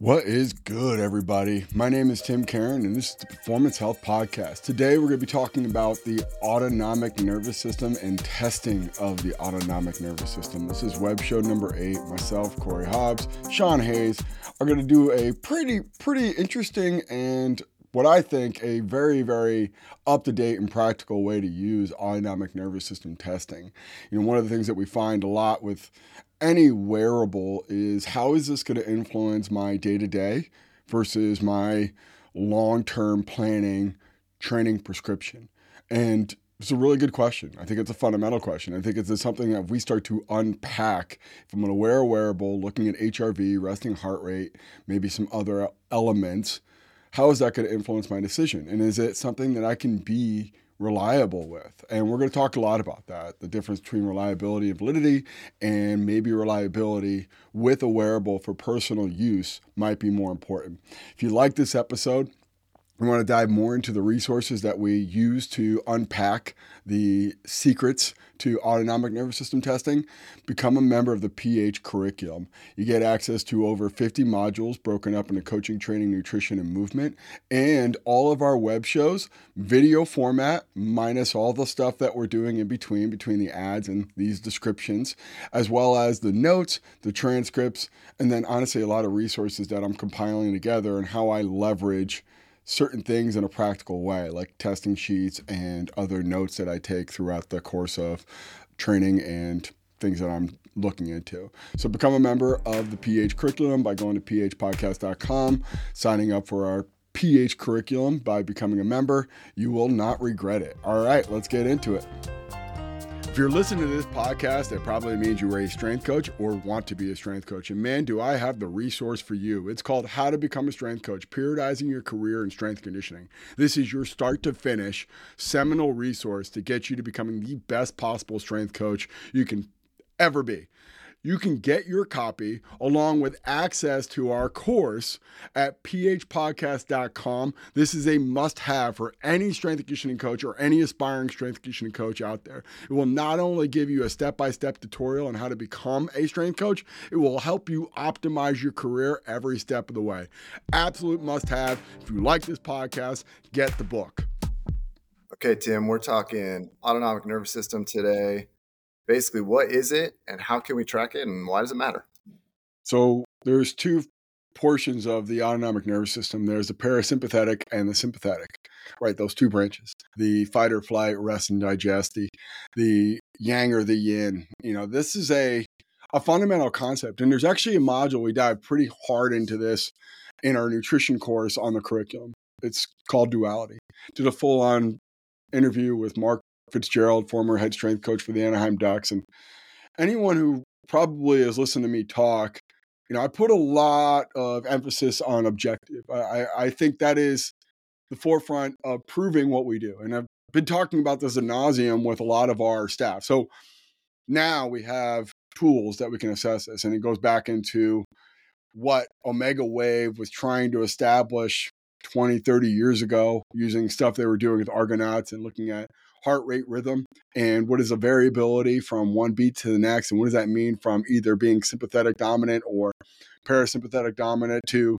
What is good, everybody? My name is Tim Caron, and this is the Performance Health Podcast. Today, we're going to be talking about the autonomic nervous system and testing of the autonomic nervous system. This is web show number eight. Myself, Corey Hobbs, Sean Hayes are going to do a pretty, pretty interesting and what I think a very, very up to date and practical way to use autonomic nervous system testing. You know, one of the things that we find a lot with any wearable is how is this going to influence my day to day versus my long term planning training prescription? And it's a really good question. I think it's a fundamental question. I think it's something that if we start to unpack, if I'm going to wear a wearable, looking at HRV, resting heart rate, maybe some other elements, how is that going to influence my decision? And is it something that I can be reliable with. And we're going to talk a lot about that the difference between reliability and validity, and maybe reliability with a wearable for personal use might be more important. If you like this episode, we want to dive more into the resources that we use to unpack the secrets to autonomic nervous system testing. Become a member of the PH curriculum. You get access to over 50 modules broken up into coaching, training, nutrition, and movement, and all of our web shows, video format, minus all the stuff that we're doing in between, between the ads and these descriptions, as well as the notes, the transcripts, and then honestly, a lot of resources that I'm compiling together and how I leverage certain things in a practical way, like testing sheets and other notes that I take throughout the course of training and things that I'm looking into. So become a member of the PH curriculum by going to phpodcast.com, signing up for our PH curriculum by becoming a member. You will not regret it. All right, let's get into it. If you're listening to this podcast, it probably means you are a strength coach or want to be a strength coach. And man, do I have the resource for you. It's called How to Become a Strength Coach Periodizing Your Career in Strength Conditioning. This is your start to finish seminal resource to get you to becoming the best possible strength coach you can ever be you can get your copy along with access to our course at phpodcast.com. This is a must have for any strength conditioning coach or any aspiring strength conditioning coach out there. It will not only give you a step by step tutorial on how to become a strength coach, it will help you optimize your career every step of the way. Absolute must have. If you like this podcast, get the book. Okay, Tim, we're talking autonomic nervous system today basically what is it and how can we track it and why does it matter? So there's two portions of the autonomic nervous system. There's the parasympathetic and the sympathetic, right? Those two branches, the fight or flight, rest and digest, the, the yang or the yin. You know, this is a, a fundamental concept. And there's actually a module we dive pretty hard into this in our nutrition course on the curriculum. It's called duality. Did a full on interview with Mark Fitzgerald, former head strength coach for the Anaheim Ducks. And anyone who probably has listened to me talk, you know, I put a lot of emphasis on objective. I, I think that is the forefront of proving what we do. And I've been talking about this ad nauseum with a lot of our staff. So now we have tools that we can assess this. And it goes back into what Omega Wave was trying to establish 20, 30 years ago using stuff they were doing with Argonauts and looking at heart rate rhythm and what is the variability from one beat to the next and what does that mean from either being sympathetic dominant or parasympathetic dominant to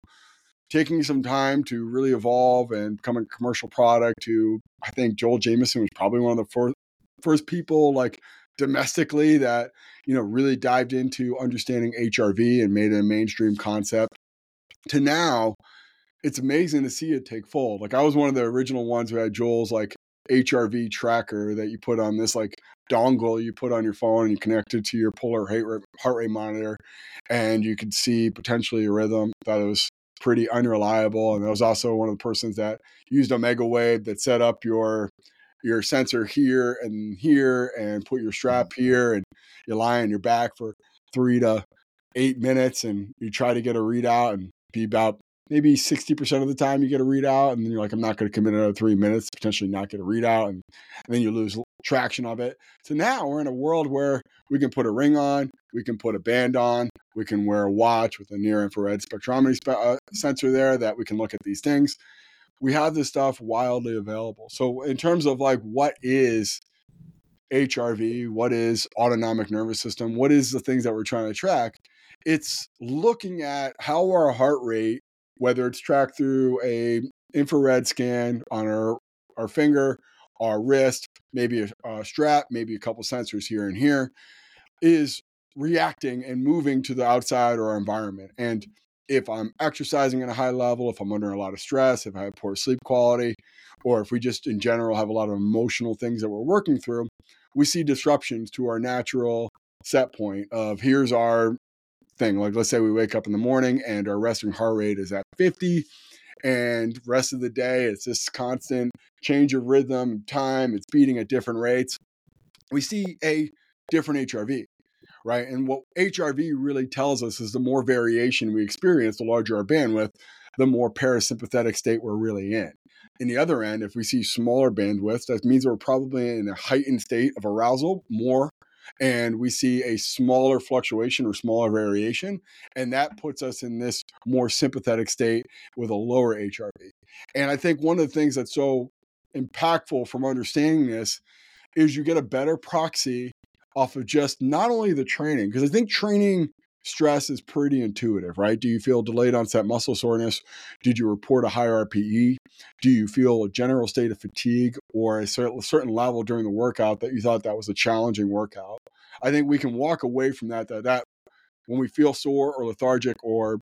taking some time to really evolve and become a commercial product to i think joel Jamieson was probably one of the first, first people like domestically that you know really dived into understanding hrv and made it a mainstream concept to now it's amazing to see it take fold. Like I was one of the original ones who had Joel's like HRV tracker that you put on this like dongle you put on your phone and you connect it to your polar heart rate, heart rate monitor, and you could see potentially a rhythm. Thought it was pretty unreliable, and I was also one of the persons that used Omega Wave that set up your your sensor here and here and put your strap mm-hmm. here and you lie on your back for three to eight minutes and you try to get a readout and be about maybe 60% of the time you get a readout and then you're like, I'm not going to commit another three minutes, potentially not get a readout. And, and, then you lose traction of it. So now we're in a world where we can put a ring on, we can put a band on, we can wear a watch with a near infrared spectrometry spe- uh, sensor there that we can look at these things. We have this stuff wildly available. So in terms of like what is HRV, what is autonomic nervous system, what is the things that we're trying to track? it's looking at how our heart rate, whether it's tracked through a infrared scan on our our finger, our wrist, maybe a, a strap, maybe a couple sensors here and here, is reacting and moving to the outside or our environment. And if I'm exercising at a high level, if I'm under a lot of stress, if I have poor sleep quality, or if we just in general have a lot of emotional things that we're working through, we see disruptions to our natural set point of here's our thing. Like let's say we wake up in the morning and our resting heart rate is at 50 and rest of the day it's this constant change of rhythm, time, it's beating at different rates. We see a different HRV right? And what HRV really tells us is the more variation we experience, the larger our bandwidth, the more parasympathetic state we're really in. In the other end, if we see smaller bandwidths, that means we're probably in a heightened state of arousal more and we see a smaller fluctuation or smaller variation. And that puts us in this more sympathetic state with a lower HRV. And I think one of the things that's so impactful from understanding this is you get a better proxy off of just not only the training, because I think training stress is pretty intuitive, right? Do you feel delayed onset muscle soreness? Did you report a higher RPE? Do you feel a general state of fatigue or a certain level during the workout that you thought that was a challenging workout? I think we can walk away from that that, that when we feel sore or lethargic or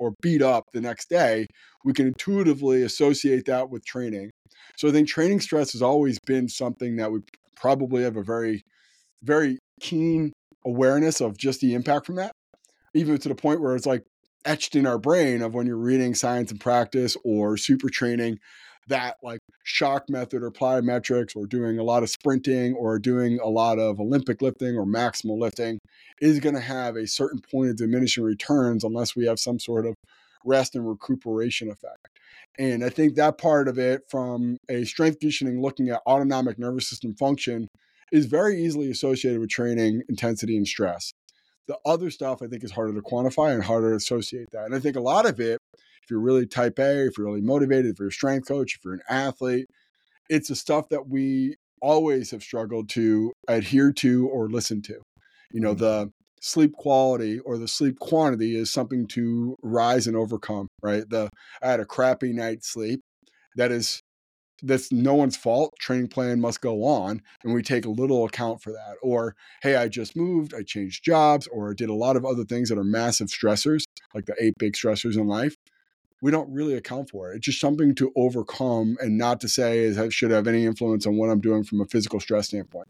or beat up the next day, we can intuitively associate that with training. So I think training stress has always been something that we probably have a very very keen awareness of just the impact from that, even to the point where it's like etched in our brain of when you're reading science and practice or super training that like shock method or plyometrics or doing a lot of sprinting or doing a lot of Olympic lifting or maximal lifting is going to have a certain point of diminishing returns unless we have some sort of rest and recuperation effect. And I think that part of it from a strength conditioning looking at autonomic nervous system function is very easily associated with training intensity and stress. The other stuff I think is harder to quantify and harder to associate that. And I think a lot of it, if you're really type A, if you're really motivated, if you're a strength coach, if you're an athlete, it's the stuff that we always have struggled to adhere to or listen to. You know, mm-hmm. the sleep quality or the sleep quantity is something to rise and overcome, right? The I had a crappy night's sleep. That is that's no one's fault. Training plan must go on, and we take little account for that. Or, hey, I just moved, I changed jobs, or did a lot of other things that are massive stressors, like the eight big stressors in life. We don't really account for it. It's just something to overcome, and not to say is it should have any influence on what I'm doing from a physical stress standpoint.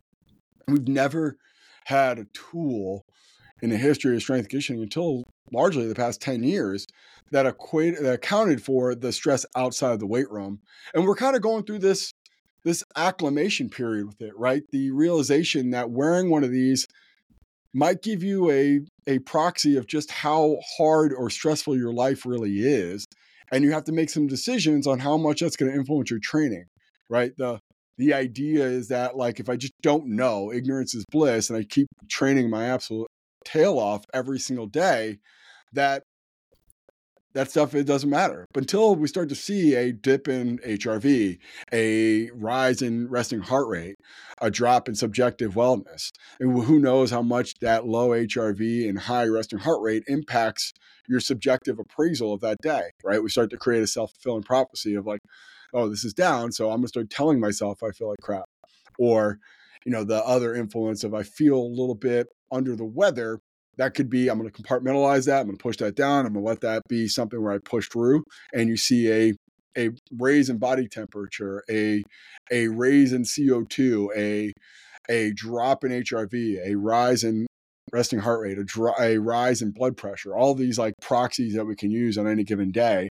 We've never had a tool in the history of strength conditioning until largely the past 10 years that equate that accounted for the stress outside of the weight room. And we're kind of going through this this acclimation period with it, right? The realization that wearing one of these might give you a a proxy of just how hard or stressful your life really is and you have to make some decisions on how much that's going to influence your training right the the idea is that like if i just don't know ignorance is bliss and i keep training my absolute tail off every single day that that stuff it doesn't matter but until we start to see a dip in hrv a rise in resting heart rate a drop in subjective wellness and who knows how much that low hrv and high resting heart rate impacts your subjective appraisal of that day right? We start to create a self-fulfilling prophecy of like oh this is down so i'm going to start telling myself i feel like crap. Or you know the other influence of i feel a little bit under the weather that could be i'm going to compartmentalize that i'm going to push that down i'm going to let that be something where i push through and you see a a raise in body temperature a a raise in co2 a a drop in hrv a rise in resting heart rate a, dry, a rise in blood pressure all these like proxies that we can use on any given day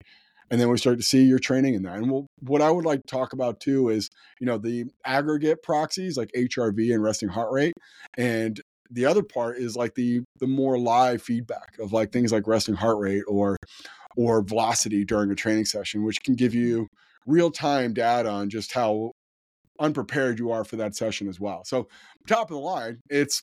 and then we start to see your training in that. And we'll, what I would like to talk about too is, you know, the aggregate proxies like HRV and resting heart rate, and the other part is like the the more live feedback of like things like resting heart rate or or velocity during a training session, which can give you real time data on just how unprepared you are for that session as well. So top of the line, it's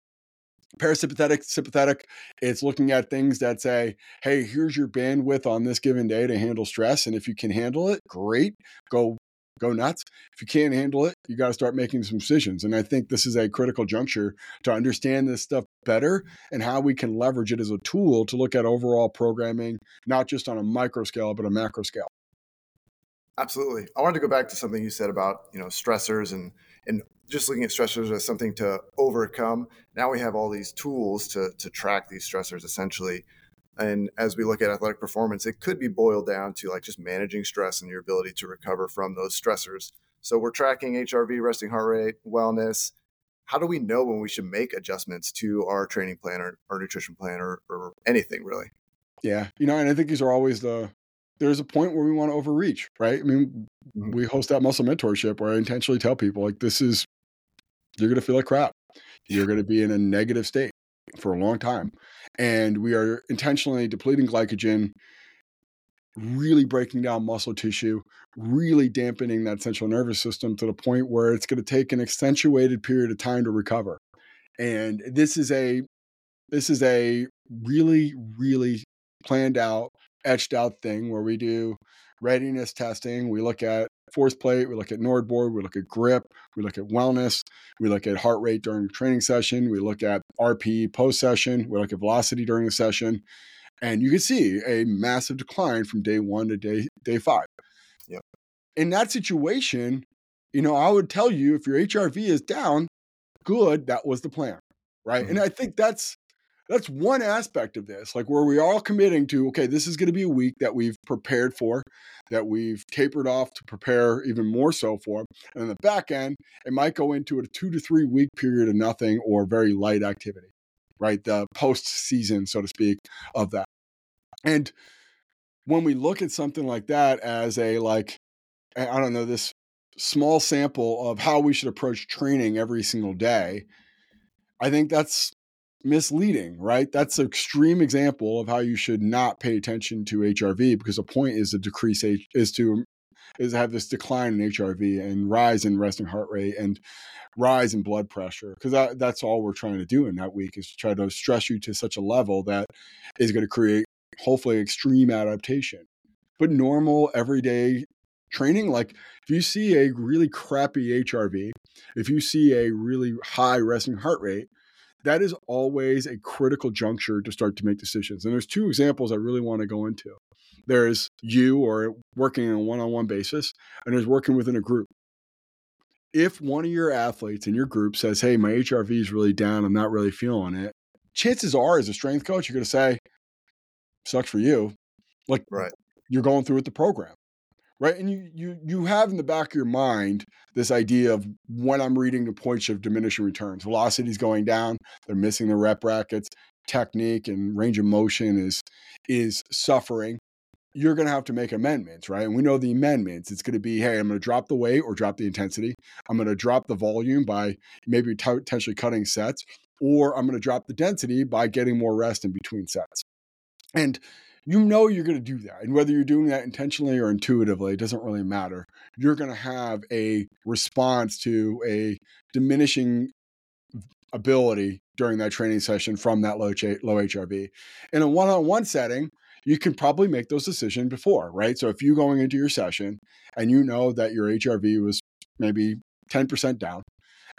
parasympathetic, sympathetic. It's looking at things that say, hey, here's your bandwidth on this given day to handle stress. And if you can handle it, great. Go go nuts. If you can't handle it, you got to start making some decisions. And I think this is a critical juncture to understand this stuff better and how we can leverage it as a tool to look at overall programming, not just on a micro scale, but a macro scale. Absolutely. I wanted to go back to something you said about, you know, stressors and and just looking at stressors as something to overcome. Now we have all these tools to to track these stressors essentially. And as we look at athletic performance, it could be boiled down to like just managing stress and your ability to recover from those stressors. So we're tracking HRV, resting heart rate, wellness. How do we know when we should make adjustments to our training plan or our nutrition plan or, or anything really? Yeah. You know, and I think these are always the there's a point where we want to overreach, right? I mean, mm-hmm. we host that muscle mentorship where I intentionally tell people like this is you're going to feel like crap. You're going to be in a negative state for a long time. And we are intentionally depleting glycogen, really breaking down muscle tissue, really dampening that central nervous system to the point where it's going to take an accentuated period of time to recover. And this is a this is a really really planned out etched out thing where we do readiness testing. We look at force plate, we look at NordBord, we look at grip, we look at wellness, we look at heart rate during training session, we look at RP post session, we look at velocity during the session. And you can see a massive decline from day one to day day five. Yep. In that situation, you know, I would tell you if your HRV is down, good, that was the plan. Right. Mm-hmm. And I think that's that's one aspect of this, like where we are all committing to, okay, this is going to be a week that we've prepared for, that we've tapered off to prepare even more so for. And in the back end, it might go into a two to three week period of nothing or very light activity, right? The post season, so to speak, of that. And when we look at something like that as a, like, I don't know, this small sample of how we should approach training every single day, I think that's misleading, right? That's an extreme example of how you should not pay attention to HRV because the point is to decrease H is to is to have this decline in HRV and rise in resting heart rate and rise in blood pressure because that, that's all we're trying to do in that week is to try to stress you to such a level that is going to create hopefully extreme adaptation. But normal everyday training, like if you see a really crappy HRV, if you see a really high resting heart rate, that is always a critical juncture to start to make decisions. And there's two examples I really want to go into. There's you or working on a one-on-one basis, and there's working within a group. If one of your athletes in your group says, "Hey, my HRV is really down. I'm not really feeling it," chances are, as a strength coach, you're going to say, "Sucks for you." Like, right. you're going through with the program right? And you you you have in the back of your mind this idea of when I'm reading the points of diminishing returns, velocity is going down, they're missing the rep brackets, technique and range of motion is is suffering. You're going to have to make amendments, right? And we know the amendments. It's going to be, hey, I'm going to drop the weight or drop the intensity. I'm going to drop the volume by maybe t- potentially cutting sets, or I'm going to drop the density by getting more rest in between sets. And you know you're going to do that. And whether you're doing that intentionally or intuitively, it doesn't really matter. You're going to have a response to a diminishing ability during that training session from that low, low HRV. In a one on one setting, you can probably make those decisions before, right? So if you're going into your session and you know that your HRV was maybe 10% down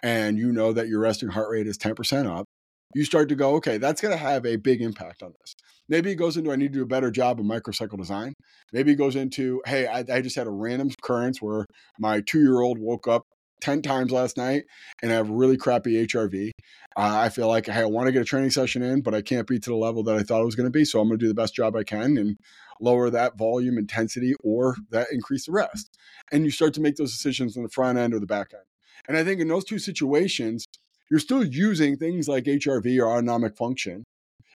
and you know that your resting heart rate is 10% up, you start to go, okay, that's going to have a big impact on this. Maybe it goes into I need to do a better job of microcycle design. Maybe it goes into hey, I, I just had a random occurrence where my two year old woke up 10 times last night and I have really crappy HRV. Uh, I feel like, hey, I want to get a training session in, but I can't be to the level that I thought it was going to be. So I'm going to do the best job I can and lower that volume intensity or that increase the rest. And you start to make those decisions on the front end or the back end. And I think in those two situations, you're still using things like HRV or autonomic function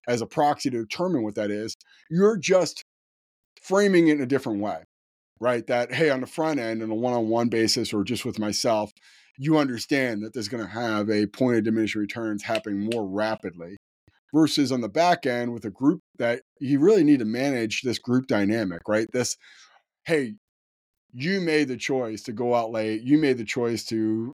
as a proxy to determine what that is. You're just framing it in a different way, right? That, hey, on the front end, on a one on one basis or just with myself, you understand that there's going to have a point of diminishing returns happening more rapidly versus on the back end with a group that you really need to manage this group dynamic, right? This, hey, you made the choice to go out late. You made the choice to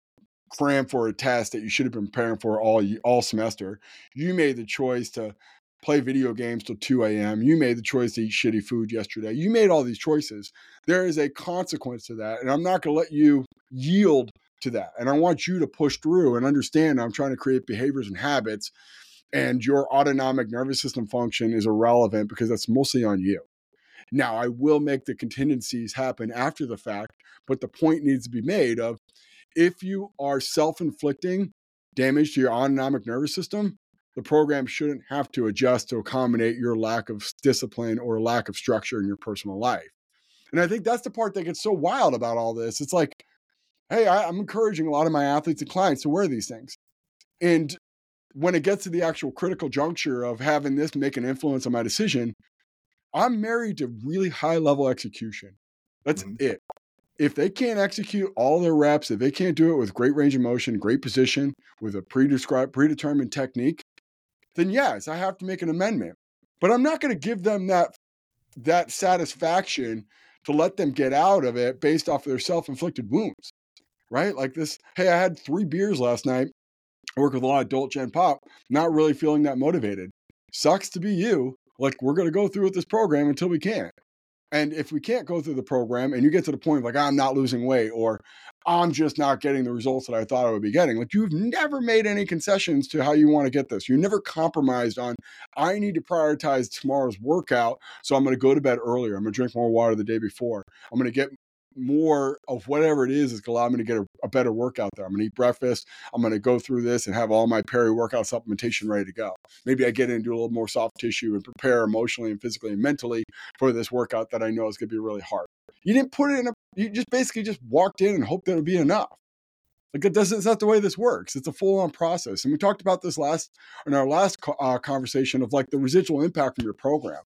cram for a test that you should have been preparing for all all semester. You made the choice to play video games till 2 a.m. You made the choice to eat shitty food yesterday. You made all these choices. There is a consequence to that. And I'm not going to let you yield to that. And I want you to push through and understand I'm trying to create behaviors and habits. And your autonomic nervous system function is irrelevant because that's mostly on you. Now, I will make the contingencies happen after the fact, but the point needs to be made of if you are self inflicting damage to your autonomic nervous system, the program shouldn't have to adjust to accommodate your lack of discipline or lack of structure in your personal life. And I think that's the part that gets so wild about all this. It's like, hey, I, am encouraging a lot of my athletes and clients to wear these things. And when it gets to the actual critical juncture of having this make an influence on my decision, I'm married to really high level execution. That's mm-hmm. it. If they can't execute all their reps, if they can't do it with great range of motion, great position, with a pre-described, predetermined technique, then yes, I have to make an amendment. But I'm not going to give them that that satisfaction to let them get out of it based off of their self-inflicted wounds. Right? Like this, hey, I had three beers last night. I work with a lot of adult gen pop, not really feeling that motivated. Sucks to be you. Like we're going to go through with this program until we can't. And if we can't go through the program and you get to the point of like, I'm not losing weight or I'm just not getting the results that I thought I would be getting, like you've never made any concessions to how you want to get this. You never compromised on, I need to prioritize tomorrow's workout. So I'm going to go to bed earlier. I'm going to drink more water the day before. I'm going to get more of whatever it is is going to allow me to get a, a better workout there. I'm going to eat breakfast. I'm going to go through this and have all my peri workout supplementation ready to go. Maybe I get into a little more soft tissue and prepare emotionally and physically and mentally for this workout that I know is going to be really hard. You didn't put it in a, you just basically just walked in and hoped that it would be enough. Like it doesn't, it's not the way this works. It's a full on process. And we talked about this last, in our last uh, conversation of like the residual impact from your program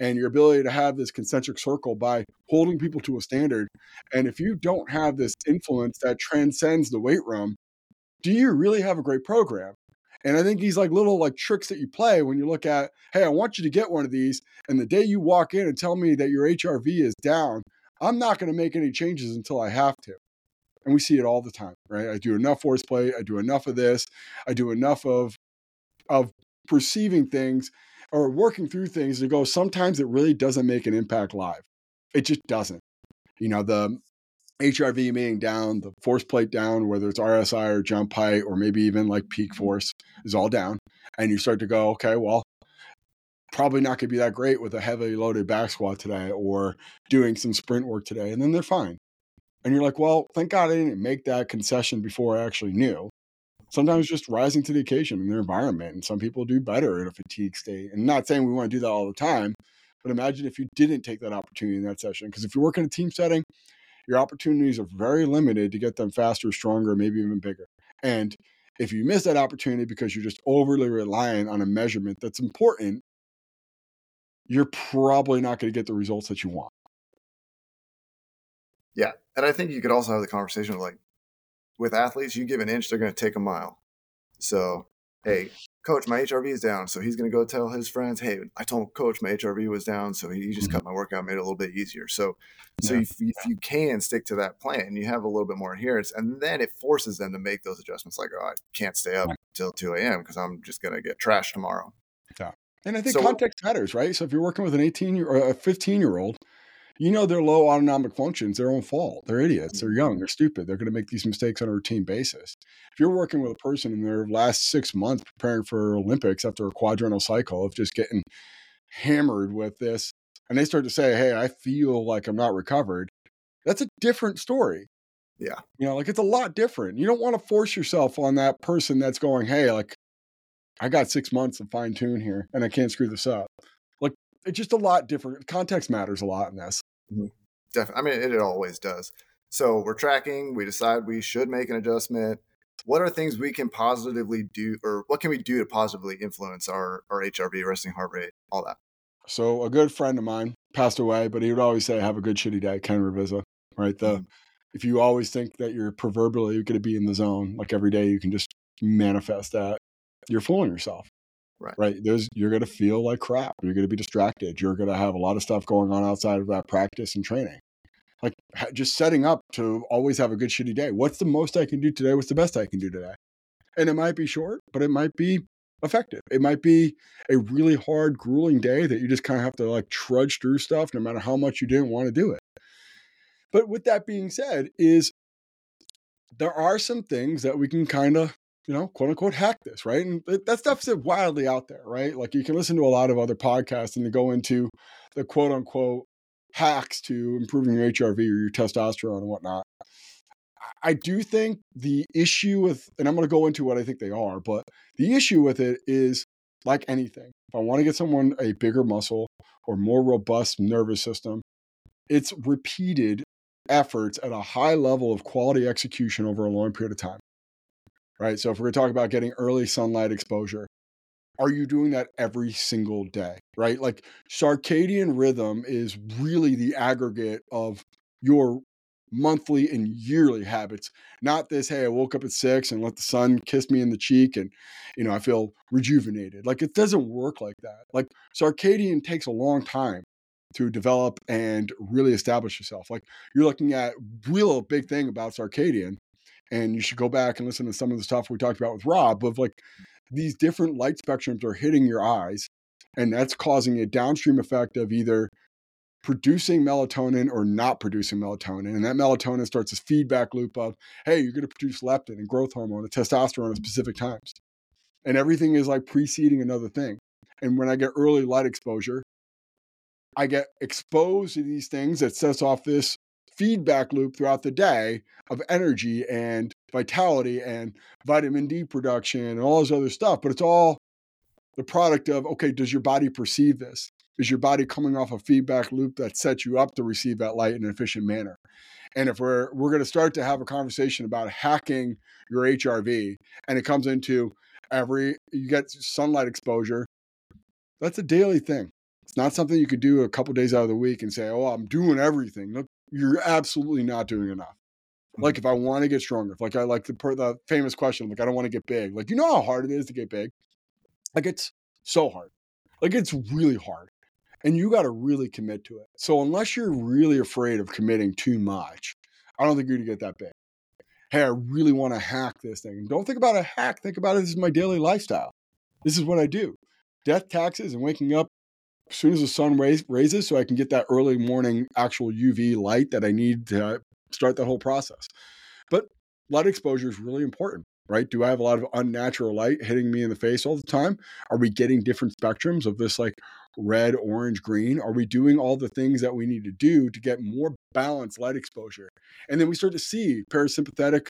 and your ability to have this concentric circle by holding people to a standard. And if you don't have this influence that transcends the weight room, do you really have a great program? And I think these like little like tricks that you play when you look at, hey, I want you to get one of these. And the day you walk in and tell me that your HRV is down, I'm not going to make any changes until I have to. And we see it all the time, right? I do enough force plate, I do enough of this, I do enough of of perceiving things or working through things to go, sometimes it really doesn't make an impact live. It just doesn't. You know, the HRV being down, the force plate down, whether it's RSI or jump height, or maybe even like peak mm-hmm. force is all down. And you start to go, okay, well, probably not going to be that great with a heavily loaded back squat today or doing some sprint work today. And then they're fine. And you're like, well, thank God I didn't make that concession before I actually knew sometimes just rising to the occasion in their environment. And some people do better in a fatigue state. And not saying we want to do that all the time, but imagine if you didn't take that opportunity in that session. Because if you work in a team setting, your opportunities are very limited to get them faster, stronger, maybe even bigger. And if you miss that opportunity because you're just overly reliant on a measurement that's important, you're probably not going to get the results that you want. Yeah. And I think you could also have the conversation of like, with athletes, you give an inch, they're going to take a mile. So, hey, coach, my HRV is down. So he's going to go tell his friends, hey, I told coach my HRV was down. So he just mm-hmm. cut my workout, made it a little bit easier. So, so yeah. if, if, you can stick to that plan, you have a little bit more adherence. And then it forces them to make those adjustments like, oh, I can't stay up till 2 a.m. because I'm just going to get trashed tomorrow. Yeah. And I think so, context matters, right? So if you're working with an 18 year or a 15 year old, you know their low autonomic functions their own fault. They're idiots. Mm. They're young. They're stupid. They're going to make these mistakes on a routine basis. If you're working with a person in their last six months preparing for olympics after a quadrennial cycle of just getting hammered with this and they start to say hey i feel like i'm not recovered that's a different story. Yeah. You know like it's a lot different. You don't want to force yourself on that person that's going hey like i got six months to fine tune here and i can't screw this up. Like it's just a lot different. Context matters a lot in this Mm-hmm. Definitely. I mean, it, it always does. So we're tracking. We decide we should make an adjustment. What are things we can positively do, or what can we do to positively influence our our HRV, resting heart rate, all that? So a good friend of mine passed away, but he would always say, "Have a good shitty day." Ken Ravizza, right? The mm-hmm. if you always think that you're proverbially going to be in the zone, like every day you can just manifest that, you're fooling yourself. Right. Right. There's you're gonna feel like crap. You're gonna be distracted. You're gonna have a lot of stuff going on outside of that practice and training. Like just setting up to always have a good shitty day. What's the most I can do today? What's the best I can do today? And it might be short, but it might be effective. It might be a really hard, grueling day that you just kind of have to like trudge through stuff no matter how much you didn't want to do it. But with that being said, is there are some things that we can kind of, you know, quote unquote hack this, right? And that stuff's wildly out there, right? Like you can listen to a lot of other podcasts and they go into the quote unquote hacks to improving your HRV or your testosterone and whatnot. I do think the issue with, and I'm going to go into what I think they are, but the issue with it is like anything. If I want to get someone a bigger muscle or more robust nervous system, it's repeated efforts at a high level of quality execution over a long period of time. Right. So if we're going to talk about getting early sunlight exposure, are you doing that every single day? Right. Like circadian rhythm is really the aggregate of your monthly and yearly habits not this hey i woke up at six and let the sun kiss me in the cheek and you know i feel rejuvenated like it doesn't work like that like circadian takes a long time to develop and really establish yourself like you're looking at real big thing about circadian and you should go back and listen to some of the stuff we talked about with rob of like these different light spectrums are hitting your eyes and that's causing a downstream effect of either producing melatonin or not producing melatonin. And that melatonin starts this feedback loop of, hey, you're going to produce leptin and growth hormone and testosterone at specific times. And everything is like preceding another thing. And when I get early light exposure, I get exposed to these things that sets off this feedback loop throughout the day of energy and vitality and vitamin D production and all this other stuff. But it's all the product of, okay, does your body perceive this? is your body coming off a feedback loop that sets you up to receive that light in an efficient manner. And if we're we're going to start to have a conversation about hacking your HRV, and it comes into every you get sunlight exposure, that's a daily thing. It's not something you could do a couple days out of the week and say, "Oh, I'm doing everything." Look, you're absolutely not doing enough. Mm-hmm. Like if I want to get stronger, like I like the the famous question, like I don't want to get big. Like you know how hard it is to get big. Like it's so hard. Like it's really hard and you got to really commit to it. So unless you're really afraid of committing too much, I don't think you're gonna get that big. Hey, I really want to hack this thing. don't think about a hack. Think about it. This is my daily lifestyle. This is what I do. Death, taxes, and waking up as soon as the sun raise, raises, so I can get that early morning actual UV light that I need to start that whole process. But light exposure is really important right? Do I have a lot of unnatural light hitting me in the face all the time? Are we getting different spectrums of this like red, orange, green? Are we doing all the things that we need to do to get more balanced light exposure? And then we start to see parasympathetic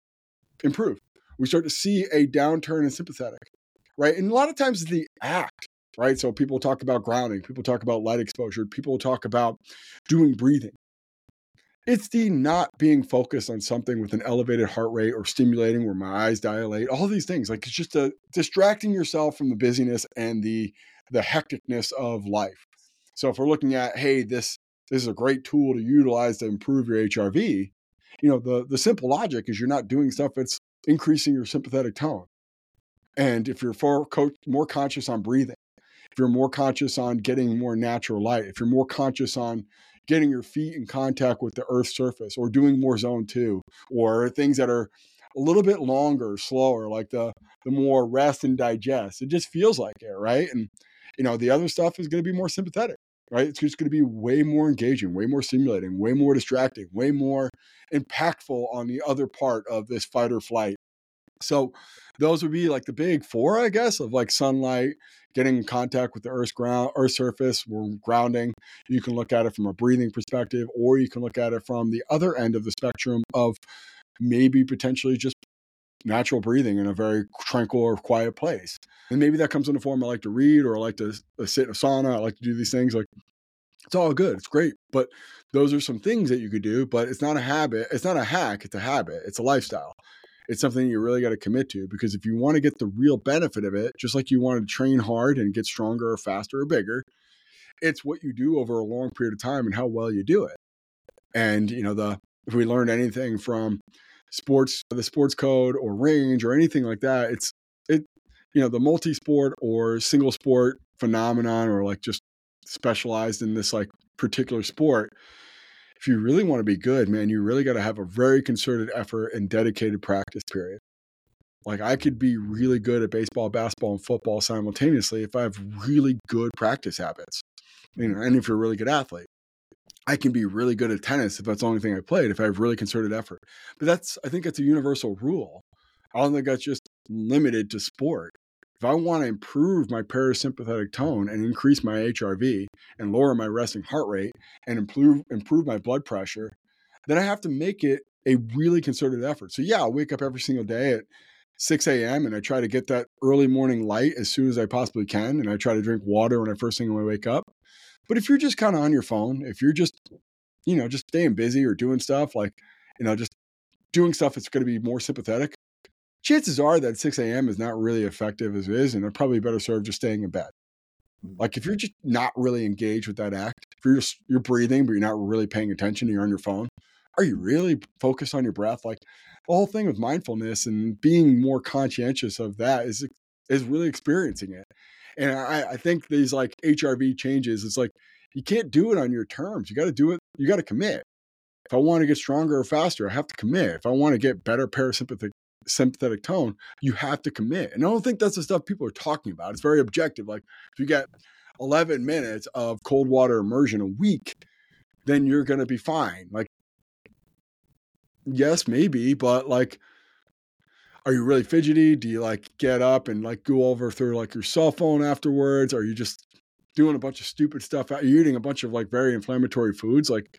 improve. We start to see a downturn in sympathetic, right? And a lot of times the act, right? So people talk about grounding, people talk about light exposure, people talk about doing breathing. It's the not being focused on something with an elevated heart rate or stimulating where my eyes dilate, all these things. Like it's just a distracting yourself from the busyness and the the hecticness of life. So if we're looking at, hey, this this is a great tool to utilize to improve your HRV, you know, the the simple logic is you're not doing stuff that's increasing your sympathetic tone. And if you're for, more conscious on breathing, if you're more conscious on getting more natural light, if you're more conscious on getting your feet in contact with the earth's surface or doing more zone two or things that are a little bit longer, slower, like the the more rest and digest. It just feels like it, right? And you know, the other stuff is going to be more sympathetic, right? It's just going to be way more engaging, way more stimulating, way more distracting, way more impactful on the other part of this fight or flight. So those would be like the big four, I guess, of like sunlight, getting in contact with the Earth's ground, Earth surface, we're grounding. You can look at it from a breathing perspective, or you can look at it from the other end of the spectrum of maybe potentially just natural breathing in a very tranquil or quiet place. And maybe that comes in the form I like to read or I like to uh, sit in a sauna. I like to do these things. Like it's all good. It's great. But those are some things that you could do, but it's not a habit. It's not a hack. It's a habit. It's a lifestyle it's something you really got to commit to because if you want to get the real benefit of it, just like you want to train hard and get stronger or faster or bigger, it's what you do over a long period of time and how well you do it. And you know, the if we learned anything from sports, the sports code or range or anything like that, it's it you know the multi-sport or single sport phenomenon or like just specialized in this like particular sport if you really want to be good, man, you really got to have a very concerted effort and dedicated practice period. Like I could be really good at baseball, basketball, and football simultaneously if I have really good practice habits. You know, and if you're a really good athlete. I can be really good at tennis if that's the only thing I played, if I have really concerted effort. But that's I think it's a universal rule. I don't think that's just limited to sport. If I want to improve my parasympathetic tone and increase my HRV and lower my resting heart rate and improve improve my blood pressure, then I have to make it a really concerted effort. So yeah, I'll wake up every single day at 6 a.m. and I try to get that early morning light as soon as I possibly can. And I try to drink water when I first thing when I wake up. But if you're just kind of on your phone, if you're just, you know, just staying busy or doing stuff like, you know, just doing stuff that's going to be more sympathetic, chances are that 6 a.m. is not really effective as it is, and it probably better served just staying in bed. Mm. Like if you're just not really engaged with that act, if you're just you're breathing but you're not really paying attention, you're on your phone. Are you really focused on your breath? Like the whole thing with mindfulness and being more conscientious of that is is really experiencing it. And I, I think these like HRV changes, it's like you can't do it on your terms. You got to do it. You got to commit. If I want to get stronger or faster, I have to commit. If I want to get better parasympathetic sympathetic tone, you have to commit. And I don't think that's the stuff people are talking about. It's very objective. Like if you get 11 minutes of cold water immersion a week, then you're going to be fine. Like, yes, maybe, but like, are you really fidgety? Do you like get up and like go over through like your cell phone afterwards? Are you just doing a bunch of stupid stuff? Are you eating a bunch of like very inflammatory foods? Like,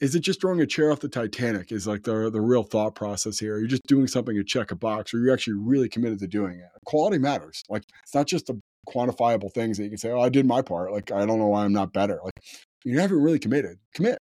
is it just throwing a chair off the Titanic? Is like the the real thought process here? Are you just doing something to check a box, or you're you actually really committed to doing it? Quality matters. Like it's not just the quantifiable things that you can say, "Oh, I did my part." Like I don't know why I'm not better. Like you haven't really committed. Commit.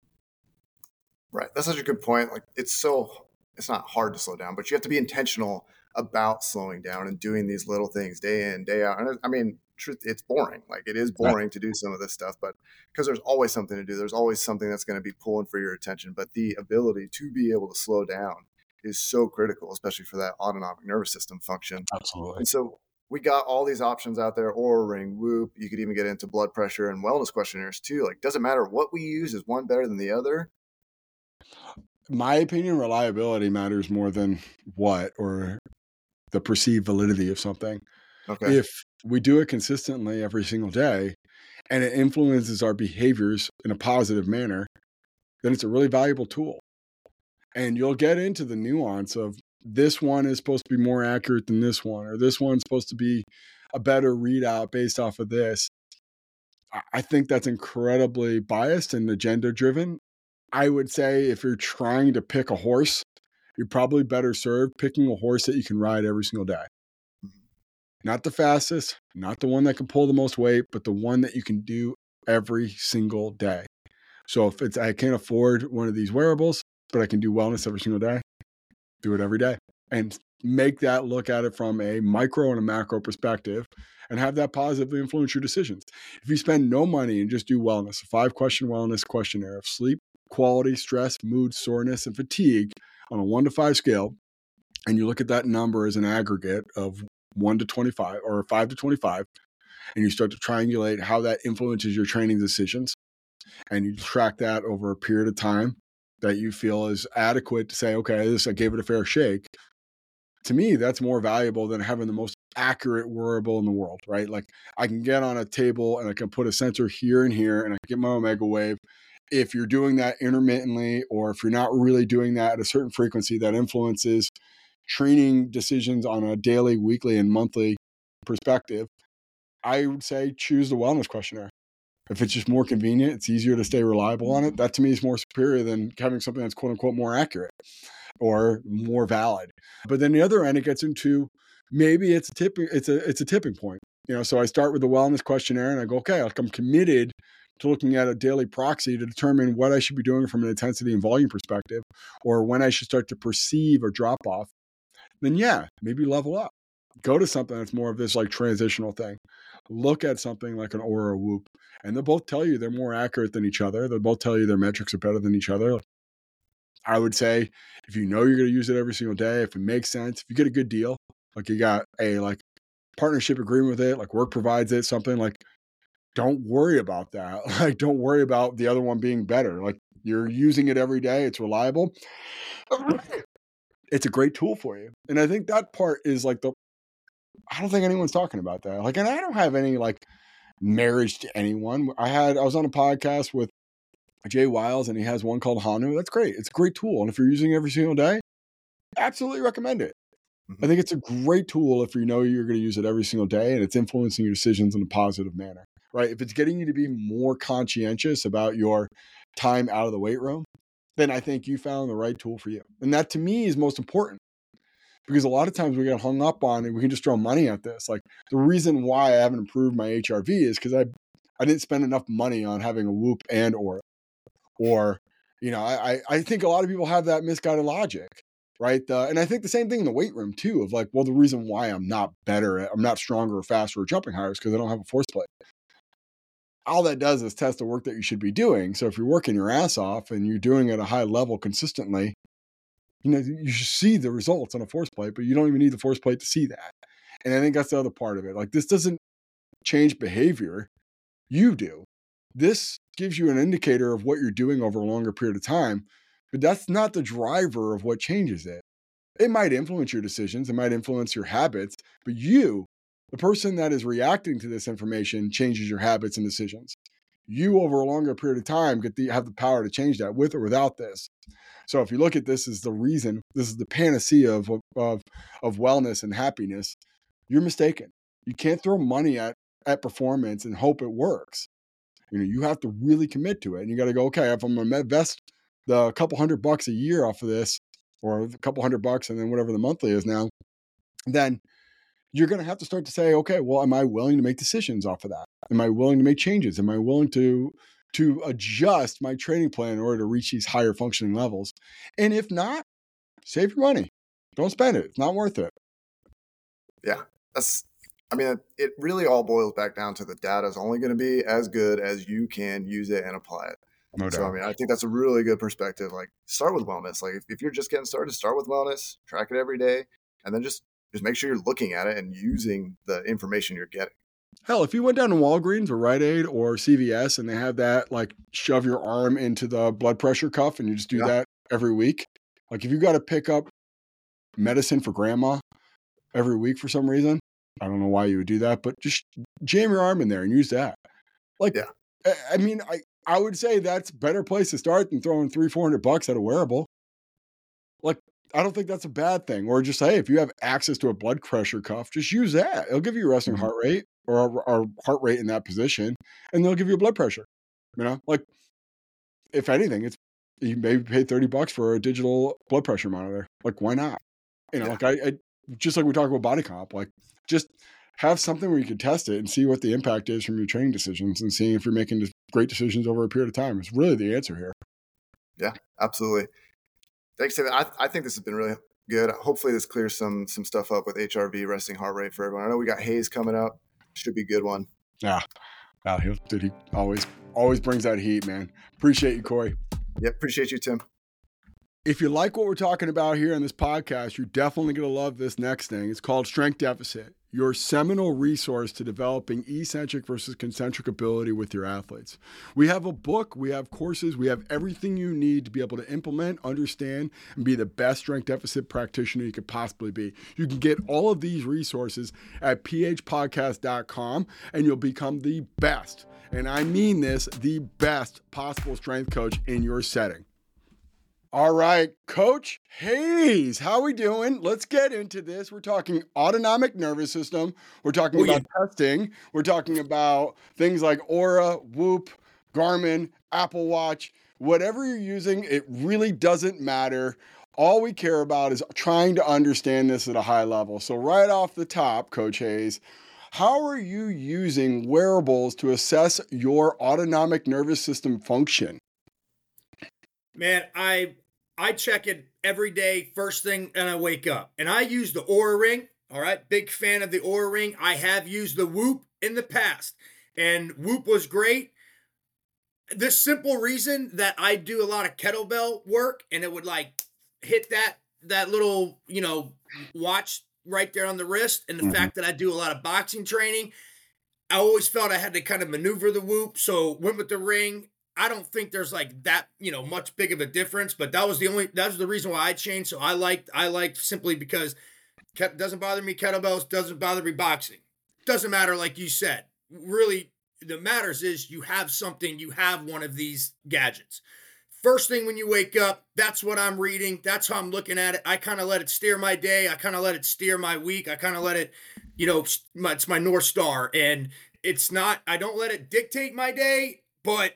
Right. That's such a good point. Like it's so it's not hard to slow down, but you have to be intentional about slowing down and doing these little things day in day out. And I mean, truth it's boring like it is boring right. to do some of this stuff but because there's always something to do there's always something that's going to be pulling for your attention but the ability to be able to slow down is so critical especially for that autonomic nervous system function absolutely and so we got all these options out there Oura ring whoop you could even get into blood pressure and wellness questionnaires too like doesn't matter what we use is one better than the other my opinion reliability matters more than what or the perceived validity of something Okay. If we do it consistently every single day and it influences our behaviors in a positive manner, then it's a really valuable tool. And you'll get into the nuance of this one is supposed to be more accurate than this one, or this one's supposed to be a better readout based off of this. I think that's incredibly biased and agenda driven. I would say if you're trying to pick a horse, you're probably better served picking a horse that you can ride every single day. Mm-hmm. Not the fastest, not the one that can pull the most weight, but the one that you can do every single day. So if it's I can't afford one of these wearables, but I can do wellness every single day, do it every day. And make that look at it from a micro and a macro perspective and have that positively influence your decisions. If you spend no money and just do wellness, a five question wellness questionnaire of sleep, quality, stress, mood, soreness, and fatigue on a one to five scale, and you look at that number as an aggregate of 1 to 25 or 5 to 25 and you start to triangulate how that influences your training decisions and you track that over a period of time that you feel is adequate to say okay this i gave it a fair shake. To me that's more valuable than having the most accurate wearable in the world right? Like i can get on a table and i can put a sensor here and here and i can get my omega wave if you're doing that intermittently or if you're not really doing that at a certain frequency that influences training decisions on a daily, weekly, and monthly perspective, I would say choose the wellness questionnaire. If it's just more convenient, it's easier to stay reliable on it. That to me is more superior than having something that's quote unquote more accurate or more valid. But then the other end, it gets into maybe it's a tipping it's a it's a tipping point. You know, so I start with the wellness questionnaire and I go, okay, like I'm committed to looking at a daily proxy to determine what I should be doing from an intensity and volume perspective, or when I should start to perceive a drop off then yeah, maybe level up. Go to something that's more of this like transitional thing. Look at something like an Oura Whoop, and they'll both tell you they're more accurate than each other. They'll both tell you their metrics are better than each other. I would say if you know you're going to use it every single day, if it makes sense, if you get a good deal, like you got a like partnership agreement with it, like work provides it, something like don't worry about that. Like don't worry about the other one being better. Like you're using it every day, it's reliable it's a great tool for you. And I think that part is like the I don't think anyone's talking about that. Like, and I don't have any like marriage to anyone. I had I was on a podcast with Jay Wiles, and he has one called Hanu. That's great. It's a great tool, and if you're using it every single day, absolutely recommend it. Mm-hmm. I think it's a great tool if you know you're going to use it every single day, and it's influencing your decisions in a positive manner. Right? If it's getting you to be more conscientious about your time out of the weight room, then I think you found the right tool for you. And that to me is most important because a lot of times we get hung up on it. We can just throw money at this. Like the reason why I haven't improved my HRV is because I I didn't spend enough money on having a Whoop and or or you know I I think a lot of people have that misguided logic, right? Uh, and I think the same thing in the weight room too. Of like, well, the reason why I'm not better, I'm not stronger or faster or jumping higher is because I don't have a force plate. All that does is test the work that you should be doing. So if you're working your ass off and you're doing it at a high level consistently, you know, you should see the results on a force plate, but you don't even need the force plate to see that. And I think that's the other part of it. Like this doesn't change behavior. You do. This gives you an indicator of what you're doing over a longer period of time, but that's not the driver of what changes it. It might influence your decisions, it might influence your habits, but you, the person that is reacting to this information, changes your habits and decisions. You, over a longer period of time, get the have the power to change that with or without this. So if you look at this as the reason, this is the panacea of, of, of wellness and happiness, you're mistaken. You can't throw money at, at performance and hope it works. You know, you have to really commit to it. And you got to go, okay, if I'm going to invest the couple hundred bucks a year off of this, or a couple hundred bucks and then whatever the monthly is now, then you're going to have to start to say, okay, well, am I willing to make decisions off of that? Am I willing to make changes? Am I willing to to adjust my training plan in order to reach these higher functioning levels. And if not, save your money. Don't spend it. It's not worth it. Yeah. That's I mean, it really all boils back down to the data is only going to be as good as you can use it and apply it. No so, doubt. I mean, I think that's a really good perspective. Like, start with wellness. Like, if, if you're just getting started, start with wellness, track it every day, and then just just make sure you're looking at it and using the information you're getting. Hell, if you went down to Walgreens or Rite Aid or CVS and they have that like shove your arm into the blood pressure cuff and you just do yeah. that every week, like if you got to pick up medicine for grandma every week for some reason, I don't know why you would do that, but just jam your arm in there and use that. Like, yeah. I mean, I, I would say that's better place to start than throwing three, 400 bucks at a wearable. Like, I don't think that's a bad thing. Or just, hey, if you have access to a blood pressure cuff, just use that. It'll give you a resting mm-hmm. heart rate or our heart rate in that position, and they'll give you a blood pressure. You know, like if anything, it's you maybe pay 30 bucks for a digital blood pressure monitor. Like, why not? You know, yeah. like I, I just like we talk about body comp, like just have something where you can test it and see what the impact is from your training decisions and seeing if you're making great decisions over a period of time. It's really the answer here. Yeah, absolutely. Thanks, David. I, I think this has been really good. Hopefully, this clears some some stuff up with HRV, resting heart rate for everyone. I know we got Hayes coming up. Should be a good one. Yeah. Wow, he, dude, he always always brings that heat, man. Appreciate you, Corey. Yeah, appreciate you, Tim. If you like what we're talking about here in this podcast, you're definitely going to love this next thing. It's called Strength Deficit your seminal resource to developing eccentric versus concentric ability with your athletes. We have a book, we have courses, we have everything you need to be able to implement, understand, and be the best strength deficit practitioner you could possibly be. You can get all of these resources at phpodcast.com and you'll become the best, and I mean this, the best possible strength coach in your setting. All right, Coach Hayes, how are we doing? Let's get into this. We're talking autonomic nervous system. We're talking oh, about yeah. testing. We're talking about things like Oura, Whoop, Garmin, Apple Watch, whatever you're using. It really doesn't matter. All we care about is trying to understand this at a high level. So, right off the top, Coach Hayes, how are you using wearables to assess your autonomic nervous system function? Man, I I check it every day, first thing, and I wake up. And I use the Oura Ring. All right, big fan of the Oura Ring. I have used the Whoop in the past, and Whoop was great. The simple reason that I do a lot of kettlebell work, and it would like hit that that little you know watch right there on the wrist, and the mm-hmm. fact that I do a lot of boxing training, I always felt I had to kind of maneuver the Whoop. So went with the ring. I don't think there's like that, you know, much big of a difference, but that was the only that was the reason why I changed. So I liked I liked simply because doesn't bother me kettlebells, doesn't bother me boxing. Doesn't matter like you said. Really the matters is you have something, you have one of these gadgets. First thing when you wake up, that's what I'm reading. That's how I'm looking at it. I kind of let it steer my day. I kind of let it steer my week. I kind of let it, you know, it's my North Star. And it's not, I don't let it dictate my day, but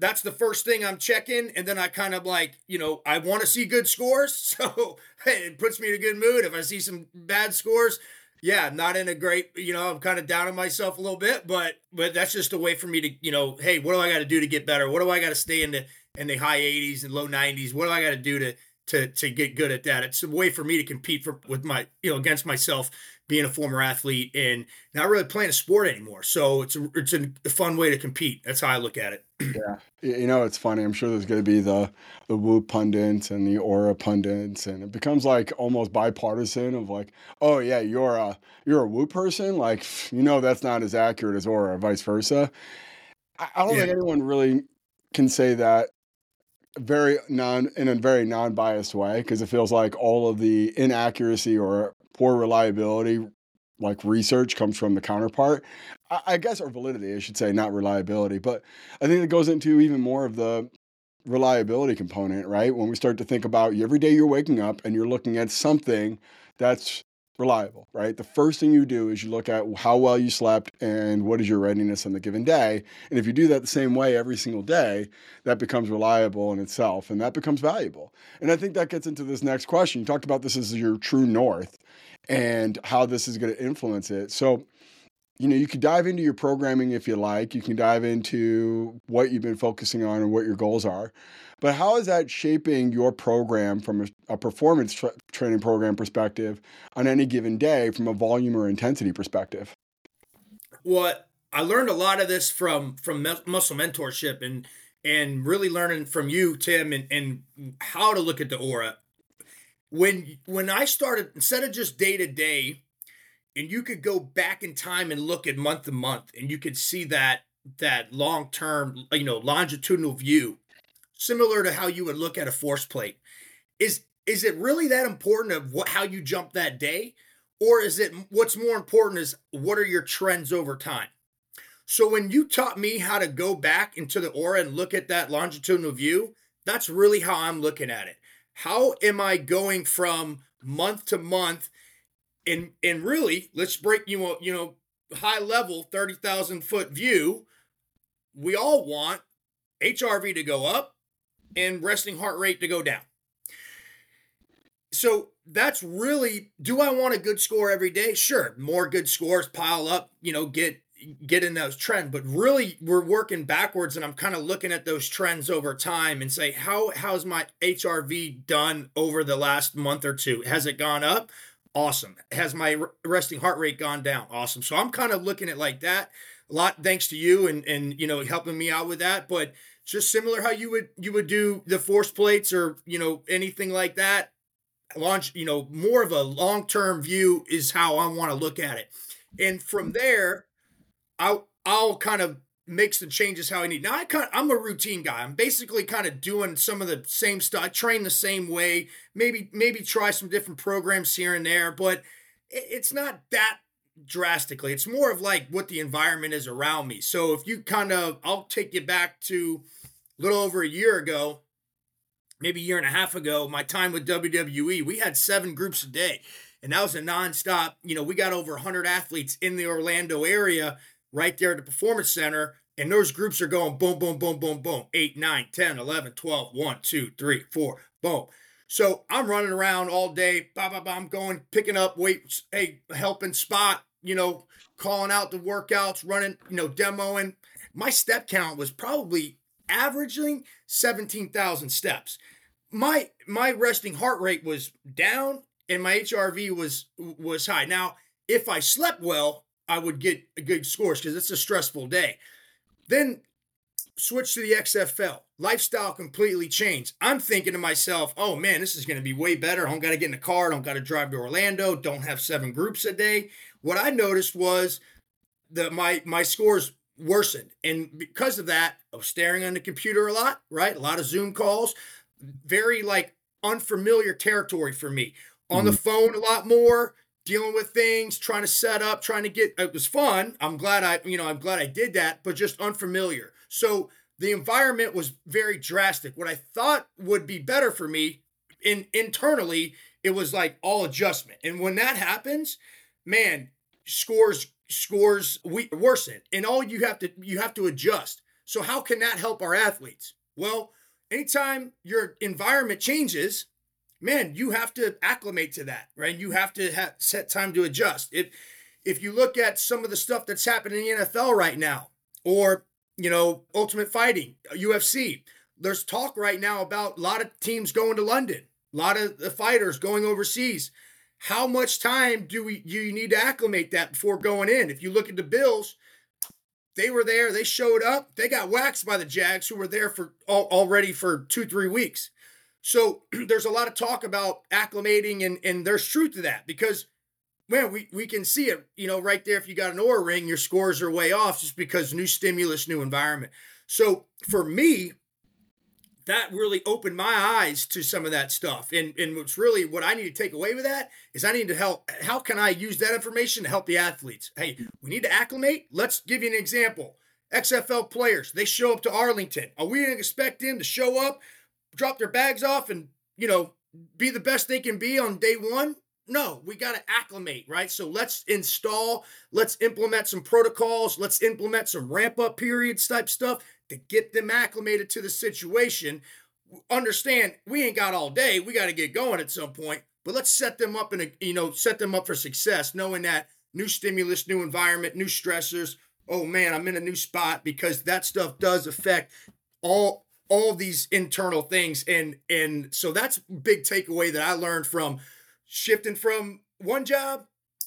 that's the first thing I'm checking. And then I kind of like, you know, I want to see good scores. So it puts me in a good mood. If I see some bad scores, yeah, not in a great, you know, I'm kind of down on myself a little bit, but but that's just a way for me to, you know, hey, what do I got to do to get better? What do I got to stay in the in the high 80s and low 90s? What do I got to do to to to get good at that? It's a way for me to compete for with my, you know, against myself being a former athlete and not really playing a sport anymore. So it's a, it's a fun way to compete. That's how I look at it. yeah, you know, it's funny. I'm sure there's going to be the the Whoop pundits and the Oura pundits, and it becomes like almost bipartisan of like, oh yeah, you're a you're a Woo person, like you know that's not as accurate as Oura, vice versa. I, I don't yeah. think anyone really can say that very non in a very non-biased way because it feels like all of the inaccuracy or poor reliability like research comes from the counterpart I, I guess or validity i should say not reliability but i think it goes into even more of the reliability component right when we start to think about every day you're waking up and you're looking at something that's reliable, right? The first thing you do is you look at how well you slept and what is your readiness on the given day. And if you do that the same way every single day, that becomes reliable in itself and that becomes valuable. And I think that gets into this next question. You talked about this as your true north and how this is going to influence it. So, you know, you could dive into your programming if you like. You can dive into what you've been focusing on and what your goals are. But how is that shaping your program from a, a performance tra- training program perspective on any given day from a volume or intensity perspective? What I learned a lot of this from from muscle mentorship and and really learning from you, Tim, and, and how to look at the Oura. When when I started, instead of just day to day, and you could go back in time and look at month to month, and you could see that that long term, you know, longitudinal view similar to how you would look at a force plate. Is is it really that important of what how you jump that day? Or is it what's more important is what are your trends over time? So when you taught me how to go back into the Oura and look at that longitudinal view, that's really how I'm looking at it. How am I going from month to month? And and really, let's break you know, you know, high level 30,000 foot view. We all want HRV to go up, and resting heart rate to go down. So that's really do I want a good score every day? Sure, more good scores pile up, you know, get get in those trends, but really we're working backwards and I'm kind of looking at those trends over time and say how how's my HRV done over the last month or two? Has it gone up? Awesome. Has my resting heart rate gone down? Awesome. So I'm kind of looking at like that. A lot thanks to you and and you know helping me out with that, but just similar how you would you would do the force plates or you know anything like that launch you know more of a long-term view is how i want to look at it and from there i'll i'll kind of make the changes how i need. Now i kind of, i'm a routine guy. I'm basically kind of doing some of the same stuff. I train the same way. Maybe maybe try some different programs here and there but it's not that drastically. It's more of like what the environment is around me. So if you kind of i'll take you back to a little over a year ago, maybe a year and a half ago, my time with WWE, we had seven groups a day. And that was a nonstop. You know, we got over 100 athletes in the Orlando area right there at the Performance Center. And those groups are going boom, boom, boom, boom, boom. 8, 9, 10, 11, 12, 1, 2, 3, 4, boom. So I'm running around all day. Bah, bah, bah, I'm going, picking up weights, hey, helping spot, you know, calling out the workouts, running, you know, demoing. My step count was probably averaging 17,000 steps. My my resting heart rate was down and my HRV was was high. Now, if I slept well, I would get a good scores because it's a stressful day. Then switch to the XFL. Lifestyle completely changed. I'm thinking to myself, oh man, this is going to be way better. I don't got to get in the car. I don't got to drive to Orlando. Don't have seven groups a day. What I noticed was that my my scores worsened. And because of that, I was staring on the computer a lot, right? A lot of Zoom calls, very like unfamiliar territory for me. On the mm-hmm. phone a lot more, dealing with things, trying to set up, trying to get it was fun. I'm glad I, you know, I'm glad I did that, but just unfamiliar. So the environment was very drastic. What I thought would be better for me in internally, it was like all adjustment. And when that happens, man, scores scores we worsen. And all you have to you have to adjust. So how can that help our athletes? Well, anytime your environment changes, man, you have to acclimate to that, right? You have to have set time to adjust. If if you look at some of the stuff that's happening in the NFL right now, or you know, Ultimate Fighting, UFC, there's talk right now about a lot of teams going to London, a lot of the fighters going overseas. How much time do we do you need to acclimate that before going in? If you look at the Bills, they were there, they showed up, they got waxed by the Jags, who were there for already for two, three weeks. So there's a lot of talk about acclimating, and, and there's truth to that because, man, we, we can see it, you know, right there. If you got an Oura ring, your scores are way off just because new stimulus, new environment. So for me, that really opened my eyes to some of that stuff. And and what's really what I need to take away with that is I need to help. How can I use that information to help the athletes? Hey, we need to acclimate. Let's give you an example. XFL players, they show up to Arlington. Are we going to expect them to show up? Drop their bags off and, you know, be the best they can be on day one? No, we got to acclimate, right? So let's install, let's implement some protocols, let's implement some ramp up periods type stuff to get them acclimated to the situation. Understand, we ain't got all day. We got to get going at some point, but let's set them up in a, you know, set them up for success, knowing that new stimulus, new environment, new stressors. Oh man, I'm in a new spot because that stuff does affect all all these internal things. And and so that's big takeaway that i learned from shifting from one job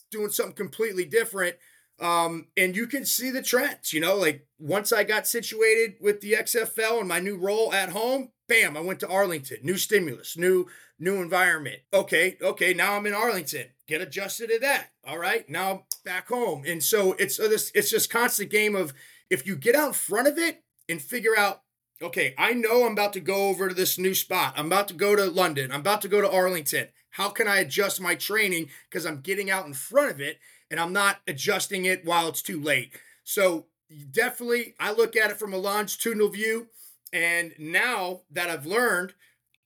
doing something completely different. Um and you can see the trends you know like once i got situated with the xfl and my new role at home bam i went to arlington. New stimulus new new environment. Okay okay now i'm in arlington. Get adjusted to that. All right now I'm back home. And so it's this it's just constant game of if you get out in front of it and figure out okay, I know I'm about to go over to this new spot. I'm about to go to London. I'm about to go to Arlington. How can I adjust my training? Because I'm getting out in front of it and I'm not adjusting it while it's too late. So, definitely, I look at it from a longitudinal view. And now that I've learned,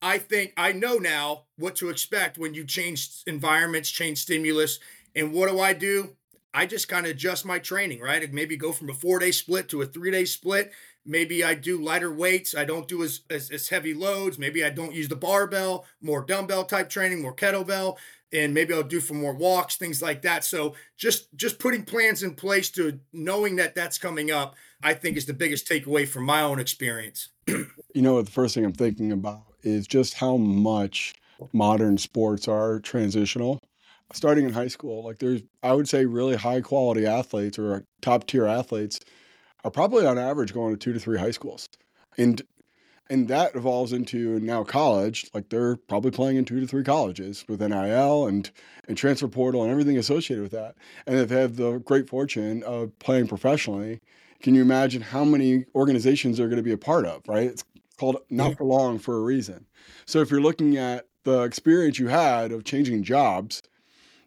I think I know now what to expect when you change environments, change stimulus. And what do I do? I just kind of adjust my training, right? Maybe go from a four day split to a three day split Maybe I do lighter weights. I don't do as, as, as heavy loads. Maybe I don't use the barbell, more dumbbell type training, more kettlebell, and maybe I'll do for more walks, things like that. So just just putting plans in place to knowing that that's coming up, I think is the biggest takeaway from my own experience. you know, the first thing I'm thinking about is just how much modern sports are transitional. Starting in high school, like there's, I would say, really high quality athletes or top tier athletes are probably on average going to two to three high schools. And and that evolves into now college, like they're probably playing in two to three colleges with NIL and and transfer portal and everything associated with that. And if they have the great fortune of playing professionally, can you imagine how many organizations they're going to be a part of, right? It's called not for long for a reason. So if you're looking at the experience you had of changing jobs,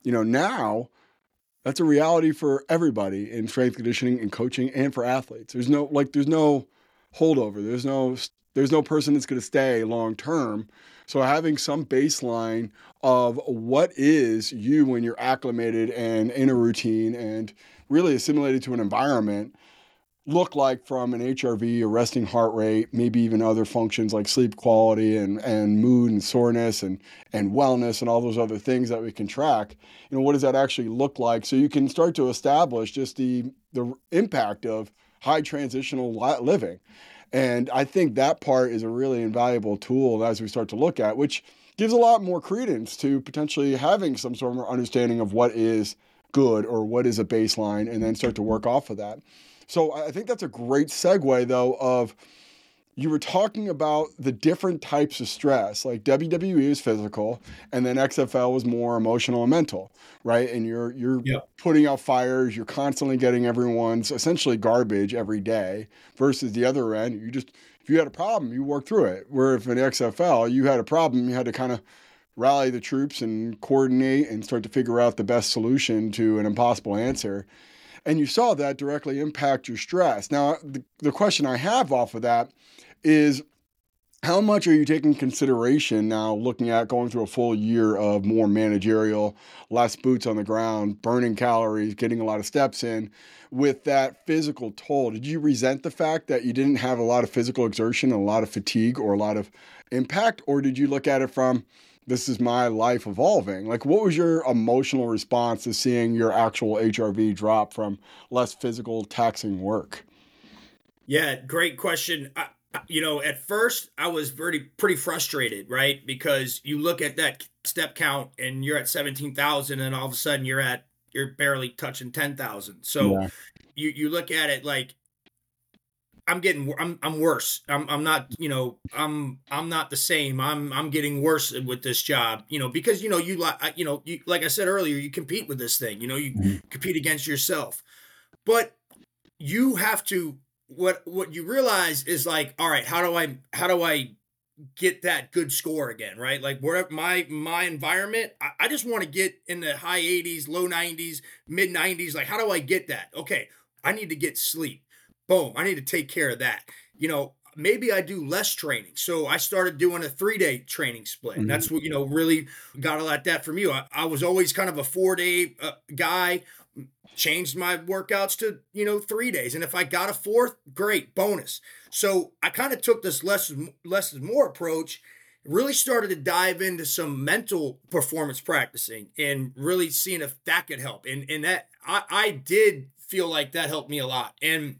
you know, now that's a reality for everybody in strength conditioning and coaching and for athletes. There's no like there's no holdover. There's no there's no person that's going to stay long term. So having some baseline of what is you when you're acclimated and in a routine and really assimilated to an environment look like from an HRV, a resting heart rate, maybe even other functions like sleep quality and, and mood and soreness and, and wellness and all those other things that we can track. You know, what does that actually look like? So you can start to establish just the, the impact of high transitional living. And I think that part is a really invaluable tool as we start to look at, which gives a lot more credence to potentially having some sort of understanding of what is good or what is a baseline and then start to work off of that. So I think that's a great segue, though, of you were talking about the different types of stress. Like WWE is physical, and then XFL was more emotional and mental, right? And you're you're putting out fires. You're constantly getting everyone's essentially garbage every day. Versus the other end, you just if you had a problem, you work through it. Where if in XFL you had a problem, you had to kind of rally the troops and coordinate and start to figure out the best solution to an impossible answer. And you saw that directly impact your stress. Now, the, the question I have off of that is how much are you taking consideration now looking at going through a full year of more managerial, less boots on the ground, burning calories, getting a lot of steps in with that physical toll? Did you resent the fact that you didn't have a lot of physical exertion, a lot of fatigue, or a lot of impact? Or did you look at it from, this is my life evolving? Like, what was your emotional response to seeing your actual HRV drop from less physical, taxing work? Yeah, great question. I- you know, at first I was very pretty frustrated, right? Because you look at that step count and you're at 17,000 and all of a sudden you're at you're barely touching 10,000. So yeah. you you look at it like I'm getting I'm I'm worse. I'm I'm not, you know, I'm I'm not the same. I'm I'm getting worse with this job, you know, because you know, you like you know, you like I said earlier, you compete with this thing, you know, you mm-hmm. compete against yourself. But you have to what what you realize is like, all right, how do I how do I get that good score again, right? Like where my my environment, I, I just want to get in the high 80s, low 90s, mid 90s. Like, how do I get that? Okay, I need to get sleep. Boom, I need to take care of that. You know, maybe I do less training. So I started doing a three day training split. Mm-hmm. That's what, you know, really got a lot that from you. I, I was always kind of a four day uh, guy changed my workouts to you know three days and if i got a fourth great bonus so i kind of took this less less is more approach really started to dive into some mental performance practicing and really seeing if that could help and and that i, I did feel like that helped me a lot and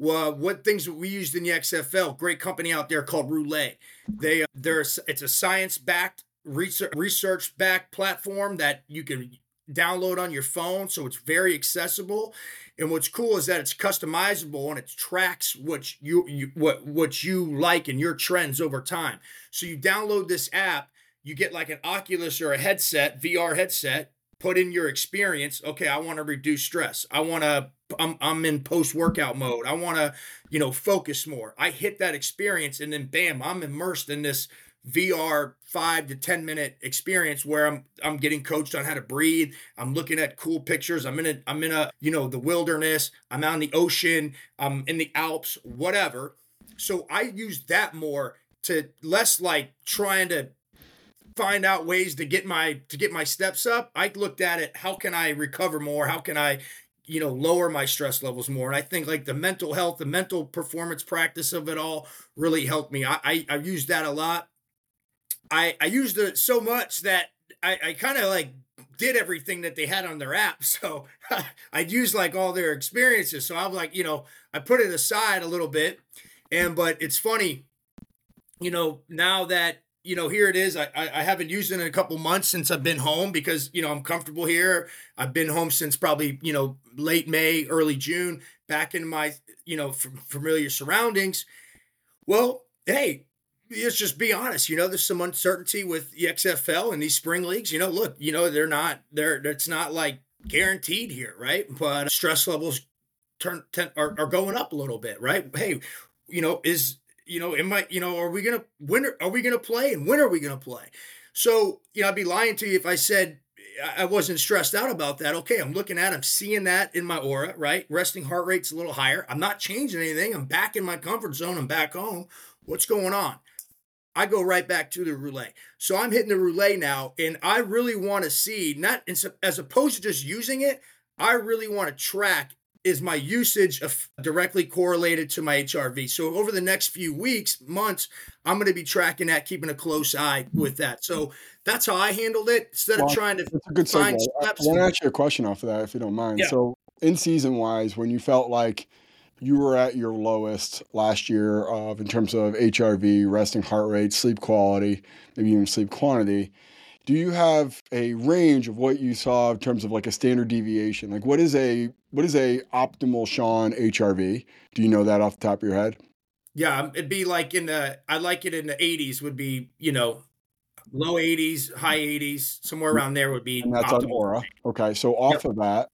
well, what things we used in the XFL, great company out there called Reulay. They uh, there's it's a science backed research research backed platform that you can download on your phone, so it's very accessible. And what's cool is that it's customizable and it tracks what you, you what what you like and your trends over time. So you download this app, you get like an Oculus or a headset, VR headset, put in your experience. Okay, I want to reduce stress. I want to I'm I'm in post workout mode. I want to, you know, focus more. I hit that experience and then bam, I'm immersed in this VR five to 10 minute experience where I'm I'm getting coached on how to breathe. I'm looking at cool pictures. I'm in a I'm in a, you know, the wilderness. I'm out in the ocean. I'm in the Alps, whatever. So I use that more to less like trying to find out ways to get my to get my steps up. I looked at it, how can I recover more? How can I you know lower my stress levels more and i think like the mental health the mental performance practice of it all really helped me i i, I used that a lot I I used it so much that I, I kind of like did everything that they had on their app. So I'd use like all their experiences. So I'm like, you know, I put it aside a little bit. And but it's funny, you know, now that you know, here it is. I, I haven't used it in a couple months since I've been home because, you know, I'm comfortable here. I've been home since probably, you know, late May, early June, back in my, you know, familiar surroundings. Well, hey, let's just be honest. You know, there's some uncertainty with the XFL and these spring leagues. You know, look, you know, they're not they're it's not like guaranteed here, right? But stress levels turn ten, are, are going up a little bit, right? Hey, you know, is you know, am I, you know, are we gonna when are, are we gonna play and when are we gonna play? So, you know, I'd be lying to you if I said I wasn't stressed out about that. Okay, I'm looking at, I'm seeing that in my Oura, right? Resting heart rate's a little higher. I'm not changing anything. I'm back in my comfort zone. I'm back home. What's going on? I go right back to the Reulay. So I'm hitting the Reulay now, and I really want to see not as opposed to just using it. I really want to track is my usage of directly correlated to my HRV. So over the next few weeks, months, I'm going to be tracking that, keeping a close eye with that. So that's how I handled it instead well, of trying to that's a good find segue. steps. I want to ask you a question off of that, if you don't mind. Yeah. So in season wise, when you felt like you were at your lowest last year of in terms of HRV, resting heart rate, sleep quality, maybe even sleep quantity. Do you have a range of what you saw in terms of like a standard deviation? Like what is a what is a optimal Sean HRV? Do you know that off the top of your head? Yeah, um, it'd be like in the I like it in the 80s would be, you know, low 80s, high 80s, somewhere around there would be And that's on optimal. Oura. Okay, so off of that,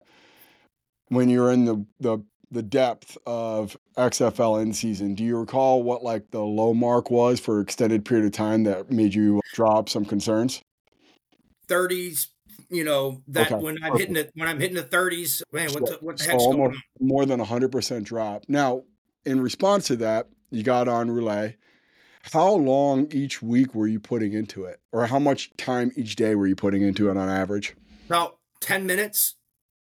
when you're in the the the depth of XFL in season, do you recall what like the low mark was for extended period of time that made you drop some concerns? 30s, you know, that Okay, when I'm hitting it when I'm hitting the 30s, man, what the, what the So heck's going on? more than 100% drop. Now, in response to that, you got on Reulay. How long each week were you putting into it? Or how much time each day were you putting into it on average? About 10 minutes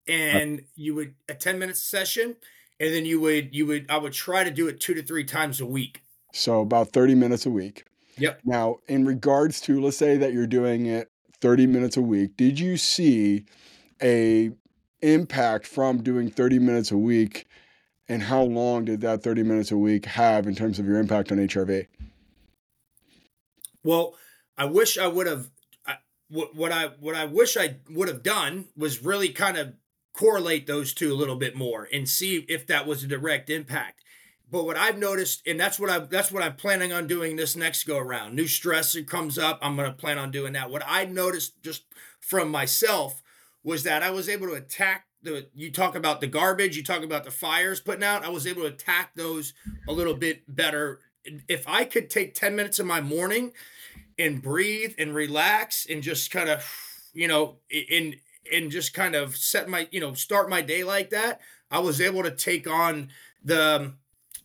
uh, and you would a 10 minute session and then you would you would I would try to do it 2 to 3 times a week. So about 30 minutes a week. Yep. Now, in regards to let's say that you're doing it 30 minutes a week, did you see a impact from doing 30 minutes a week and how long did that 30 minutes a week have in terms of your impact on HRV? Well, I wish I would have. What I what I wish I would have done was really kind of correlate those two a little bit more and see if that was a direct impact. But what I've noticed, and that's what I that's what I'm planning on doing this next go around. New stress comes up, I'm to plan on doing that. What I noticed just from myself was that I was able to attack the. You talk about the garbage, you talk about the fires putting out. I was able to attack those a little bit better. If I could take 10 minutes of my morning and breathe and relax and just kind of you know and and just kind of set my you know start my day like that i was able to take on the um,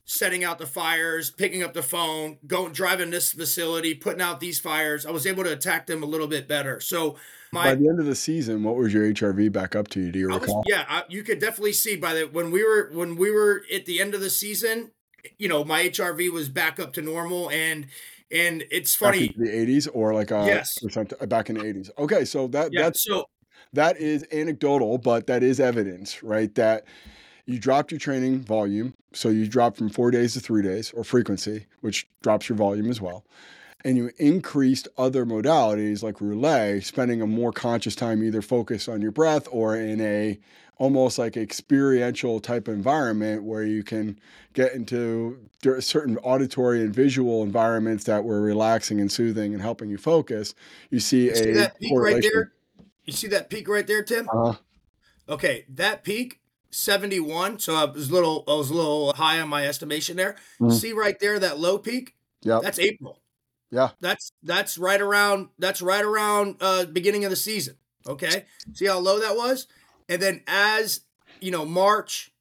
setting out the fires picking up the phone going driving this facility putting out these fires i was able to attack them a little bit better so By the end of the season, what was your HRV back up to? Do you I was, recall? yeah I, you could definitely see by the when we were when we were at the end of the season you know my hrv was back up to normal and and it's funny the 80s or like a Yes. percent uh, back in the 80s. Okay, so that yeah that's so that is anecdotal, but that is evidence, right? That you dropped your training volume. So you dropped from four days to three days or frequency, which drops your volume as well. And you increased other modalities like Reulay, spending a more conscious time either focused on your breath or in a almost like experiential type environment where you can get into certain auditory and visual environments that were relaxing and soothing and helping you focus. You see You see a that peak right there? You see that peak right there, Tim? Uh, Okay, that peak, 71. So I was a little I was a little high on my estimation there. Mhm. See right there, that low peak? Yeah. That's April. Yeah. That's that's right around that's right around uh beginning of the season. Okay. See how low that was? And then as you know, March,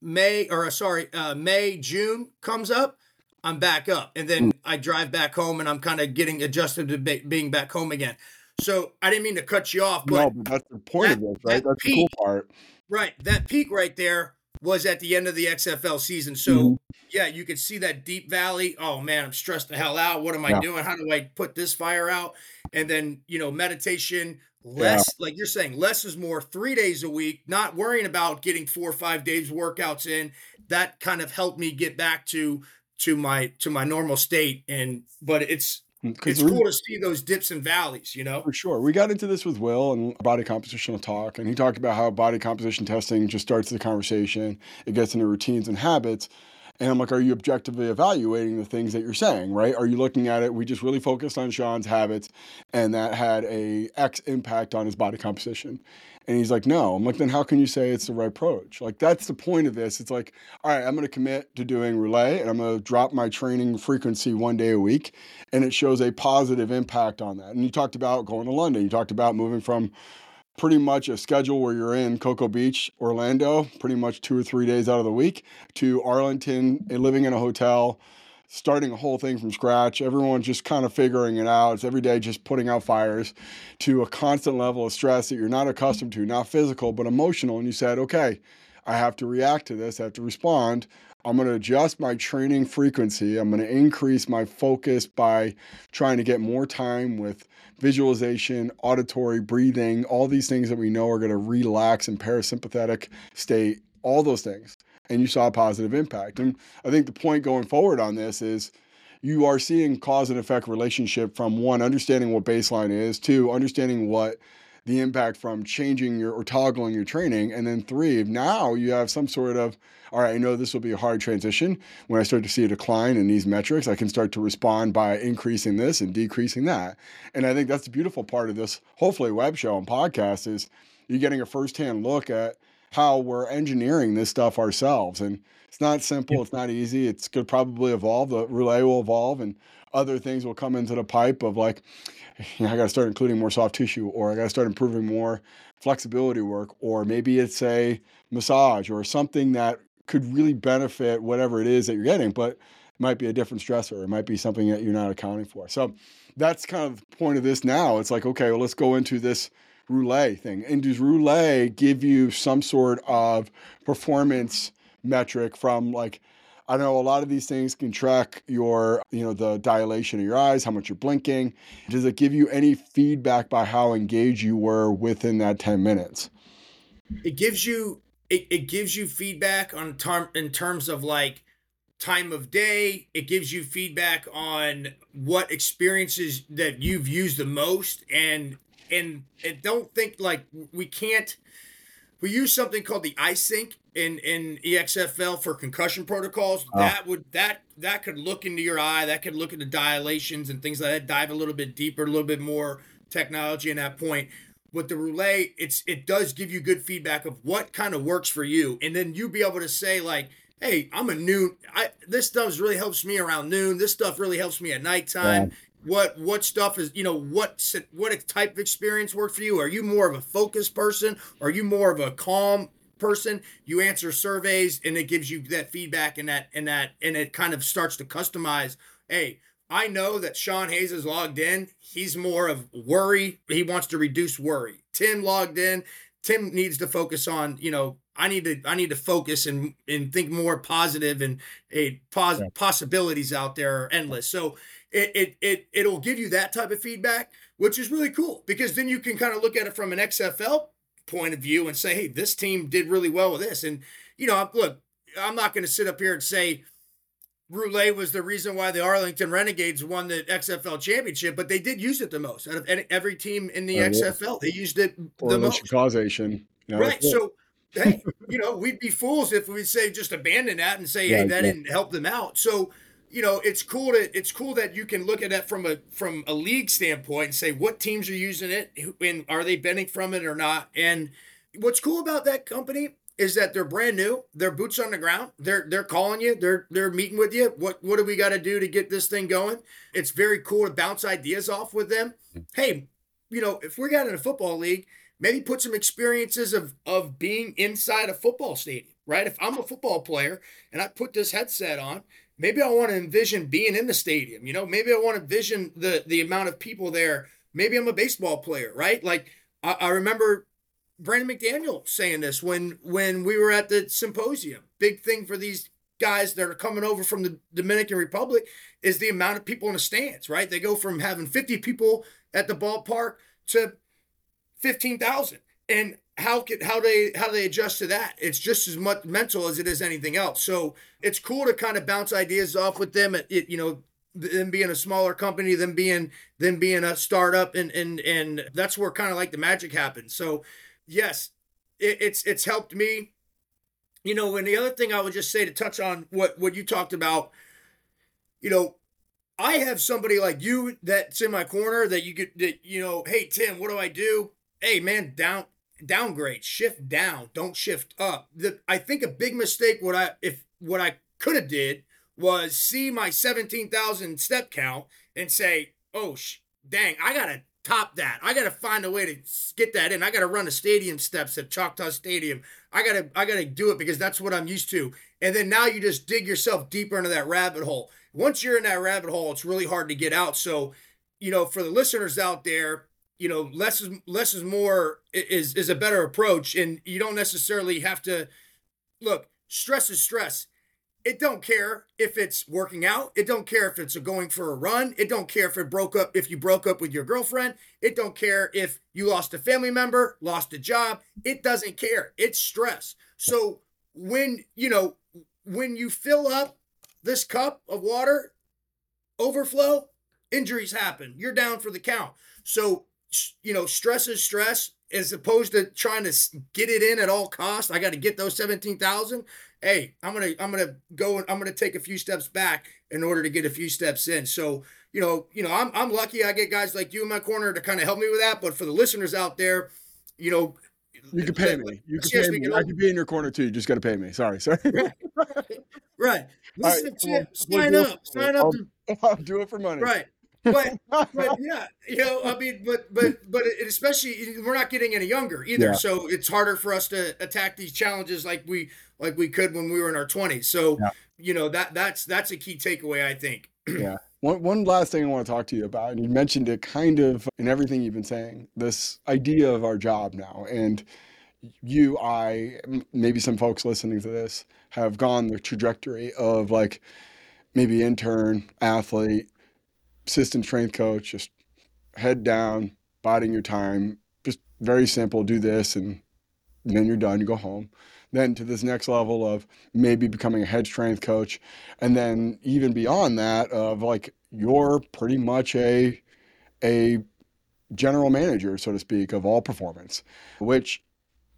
May, or uh, sorry, uh May, June comes up, I'm back up. And then I drive back home and I'm kind of getting adjusted to be, being back home again. So I didn't mean to cut you off, but no, but that's the point of this, right? that That's the cool part. Right. That peak right there was at the end of the XFL season. So Mhm. yeah, you could see that deep valley. Oh man, I'm stressed the hell out. What am I Yeah. doing? How do I put this fire out? And then, you know, meditation, less, like you're saying, less is more three days a week, not worrying about getting four or five days workouts in. That kind of helped me get back to to my to my normal state. And but it's it's cool to see those dips and valleys, you know? For sure. We got into this with Will and body compositional talk, and he talked about how body composition testing just starts the conversation. It gets into routines and habits. And I'm like, are you objectively evaluating the things that you're saying, right? Are you looking at it? We just really focused on Sean's habits, and that had a X impact on his body composition. And he's like, no. I'm like, then how can you say it's the right approach? Like, that's the point of this. It's like, all right, I'm going to commit to doing Reulay, and I'm going to drop my training frequency one day a week and it shows a positive impact on that. And you talked about going to London. You talked about moving from pretty much a schedule where you're in Cocoa Beach, Orlando, pretty much two or three days out of the week, to Arlington, and living in a hotel, starting a whole thing from scratch. Everyone's just kind of figuring it out. It's every day just putting out fires to a constant level of stress that you're not accustomed to, not physical, but emotional. And you said, okay, I have to react to this, I have to respond. I'm going to adjust my training frequency. I'm going to increase my focus by trying to get more time with visualization, auditory, breathing, all these things that we know are going to relax and parasympathetic state, all those things. And you saw a positive impact. And I think the point going forward on this is you are seeing cause and effect relationship from one, understanding what baseline is, two, understanding what the impact from changing your or toggling your training. And then three, now you have some sort of, all right, I know this will be a hard transition. When I start to see a decline in these metrics, I can start to respond by increasing this and decreasing that. And I think that's the beautiful part of this, hopefully, web show and podcast is you're getting a firsthand look at how we're engineering this stuff ourselves. And it's not simple, it's not easy. It's going to probably evolve. The Reulay will evolve and other things will come into the pipe of like, you know, I got to start including more soft tissue, or I got to start improving more flexibility work, or maybe it's a massage or something that could really benefit whatever it is that you're getting, but it might be a different stressor. It might be something that you're not accounting for. So that's kind of the point of this now. It's like, okay, well, let's go into this Reulay thing. And does Reulay give you some sort of performance metric from like I know a lot of these things can track your, you know, the dilation of your eyes, how much you're blinking. Does it give you any feedback by how engaged you were within that 10 minutes? It gives you it, it gives you feedback on term in terms of like time of day. It gives you feedback on what experiences that you've used the most and and, and don't think like we can't we use something called the EyeSync in in EXFL for concussion protocols. Oh. That would that that could look into your eye. That could look into dilations and things like that. Dive a little bit deeper, a little bit more technology in that point. With the Reulay, it's it does give you good feedback of what kind of works for you, and then you be able to say like, "Hey, I'm a noon. I this stuff really helps me around noon. This stuff really helps me at nighttime." What what stuff is you know what what type of experience worked for you? Are you more of a focused person? Are you more of a calm person? You answer surveys and it gives you that feedback and that and that and it kind of starts to customize. Hey i know that sean hayes is logged in. He's more of worry. He wants to reduce worry. Tim logged in. Tim needs to focus on you know i need to i need to focus and and think more positive and a pos- yeah. possibilities out there are endless. So it, it it it'll give you that type of feedback which is really cool because then you can kind of look at it from an xfl point of view and say, hey, this team did really well with this. And, you know, look, I'm not going to sit up here and say Reulay was the reason why the Arlington Renegades won the XFL championship, but they did use it the most out of every team in the oh, XFL. They used it the most. Causation. You know, right. So, hey, you know, we'd be fools if we say just abandon that and say, hey, that didn't help them out. So, you know, it's cool to it's cool that you can look at that from a from a league standpoint and say what teams are using it and are they benefiting from it or not. And what's cool about that company is that they're brand new. They're boots on the ground. They're they're calling you. They're they're meeting with you. What what do we got to do to get this thing going? It's very cool to bounce ideas off with them. Hey, you know, if we got in a football league, maybe put some experiences of of being inside a football stadium, right? If I'm a football player and I put this headset on maybe I want to envision being in the stadium. You know, maybe I want to envision the the amount of people there. Maybe I'm a baseball player, right? Like I, I remember Brandon McDaniel saying this when when we were at the symposium. Big thing for these guys that are coming over from the Dominican Republic is the amount of people in the stands, right? They go from having 50 people at the ballpark to 15,000. And how can how they how do they adjust to that? It's just as much mental as it is anything else. So it's cool to kind of bounce ideas off with them. It, it you know them being a smaller company, them being them being a startup, and and and that's where kind of like the magic happens. So yes, it, it's it's helped me. You know, and the other thing I would just say to touch on what what you talked about, you know, I have somebody like you that's in my corner that you could that you know, hey Tim, what do I do? Hey man, down downgrade, shift down, don't shift up. The, I think a big mistake what I if what I could have did was see my 17,000 step count and say, "Oh, sh- dang, I got to top that. I got to find a way to get that in. I got to run the stadium steps at Choctaw Stadium. I got to I got to do it because that's what I'm used to." And then now you just dig yourself deeper into that rabbit hole. Once you're in that rabbit hole, it's really hard to get out. So, you know, for the listeners out there, you know less is less is more is is a better approach and you don't necessarily have to look stress is stress. It don't care if it's working out. It don't care if it's going for a run. It don't care if it broke up if you broke up with your girlfriend. It don't care if you lost a family member lost a job. It doesn't care. It's stress. So when you know when you fill up this cup of water overflow injuries happen. You're down for the count. So you know, stress is stress as opposed to trying to get it in at all costs. I got to get those 17,000. Hey, I'm going to I'm going to go and I'm going to take a few steps back in order to get a few steps in. So, you know, you know, I'm I'm lucky I get guys like you in my corner to kind of help me with that, but for the listeners out there, you know, you can pay me. You can pay me. I can be in your corner too. You just got to pay me. Sorry, sorry. Right. right. Listen, right. sign up. Sign up. I'll, I'll do it for money. Right but but yeah, you know, I mean, but but but it, especially we're not getting any younger either, yeah. so it's harder for us to attack these challenges like we like we could when we were in our twenties. So yeah. you know that that's that's a key takeaway, I think. yeah. One, one last thing I want to talk to you about, and you mentioned it kind of in everything you've been saying, this idea of our job now. And you, I, maybe some folks listening to this have gone the trajectory of like maybe intern, athlete, assistant strength coach, just head down, biding your time, just very simple, do this and then you're done, you go home. Then to this next level of maybe becoming a head strength coach. And then even beyond that of like you're pretty much a a general manager, so to speak, of all performance, which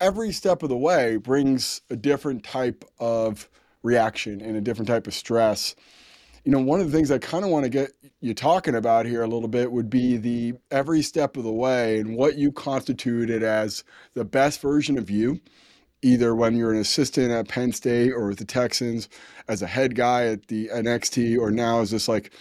every step of the way brings a different type of reaction and a different type of stress you know, one of the things I kind of want to get you talking about here a little bit would be the every step of the way and what you constituted as the best version of you, either when you're an assistant at Penn State or with the Texans, as a head guy at the NXT, or now as this like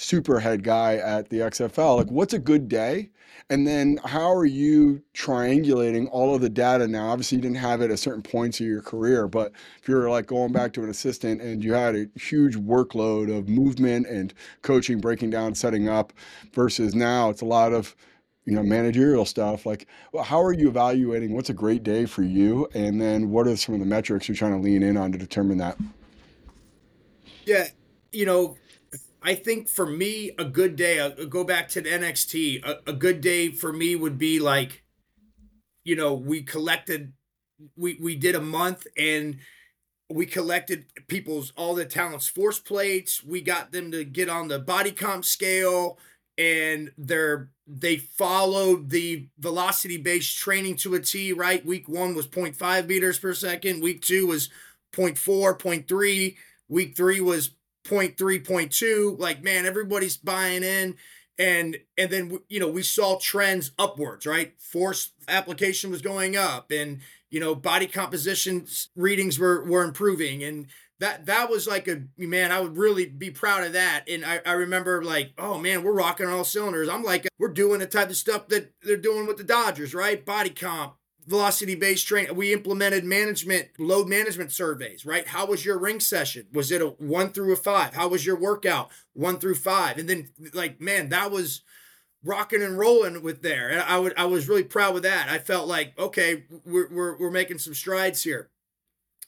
super head guy at the XFL. Like, what's a good day? And then how are you triangulating all of the data now? Obviously, you didn't have it at certain points of your career, but if you're like going back to an assistant and you had a huge workload of movement and coaching, breaking down, setting up, versus now it's a lot of you know managerial stuff like well, how are you evaluating what's a great day for you and then what are some of the metrics you're trying to lean in on to determine that yeah you know I think for me, a good day, I'll uh, go back to the NXT, a, a good day for me would be like, you know, we collected, we, we did a month and we collected people's, all the talents force plates. We got them to get on the body comp scale and they're, they followed the velocity based training to a T, right? Week one was 0.5 meters per second. Week two was 0.4, 0.3. Week three was point three, point two. Like, man, everybody's buying in. And and then you know we saw trends upwards, right? Force application was going up, and you know body composition readings were were improving, and that that was like a man i would really be proud of that and I, I remember like oh man we're rocking all cylinders i'm like we're doing the type of stuff that they're doing with the dodgers right body comp velocity based training. We implemented management, load management surveys, right? How was your ring session? Was it a one through a five? How was your workout? One through five. And then, like, man, that was rocking and rolling with there. And I would, I was really proud with that. I felt like, okay, we're, we're, we're making some strides here.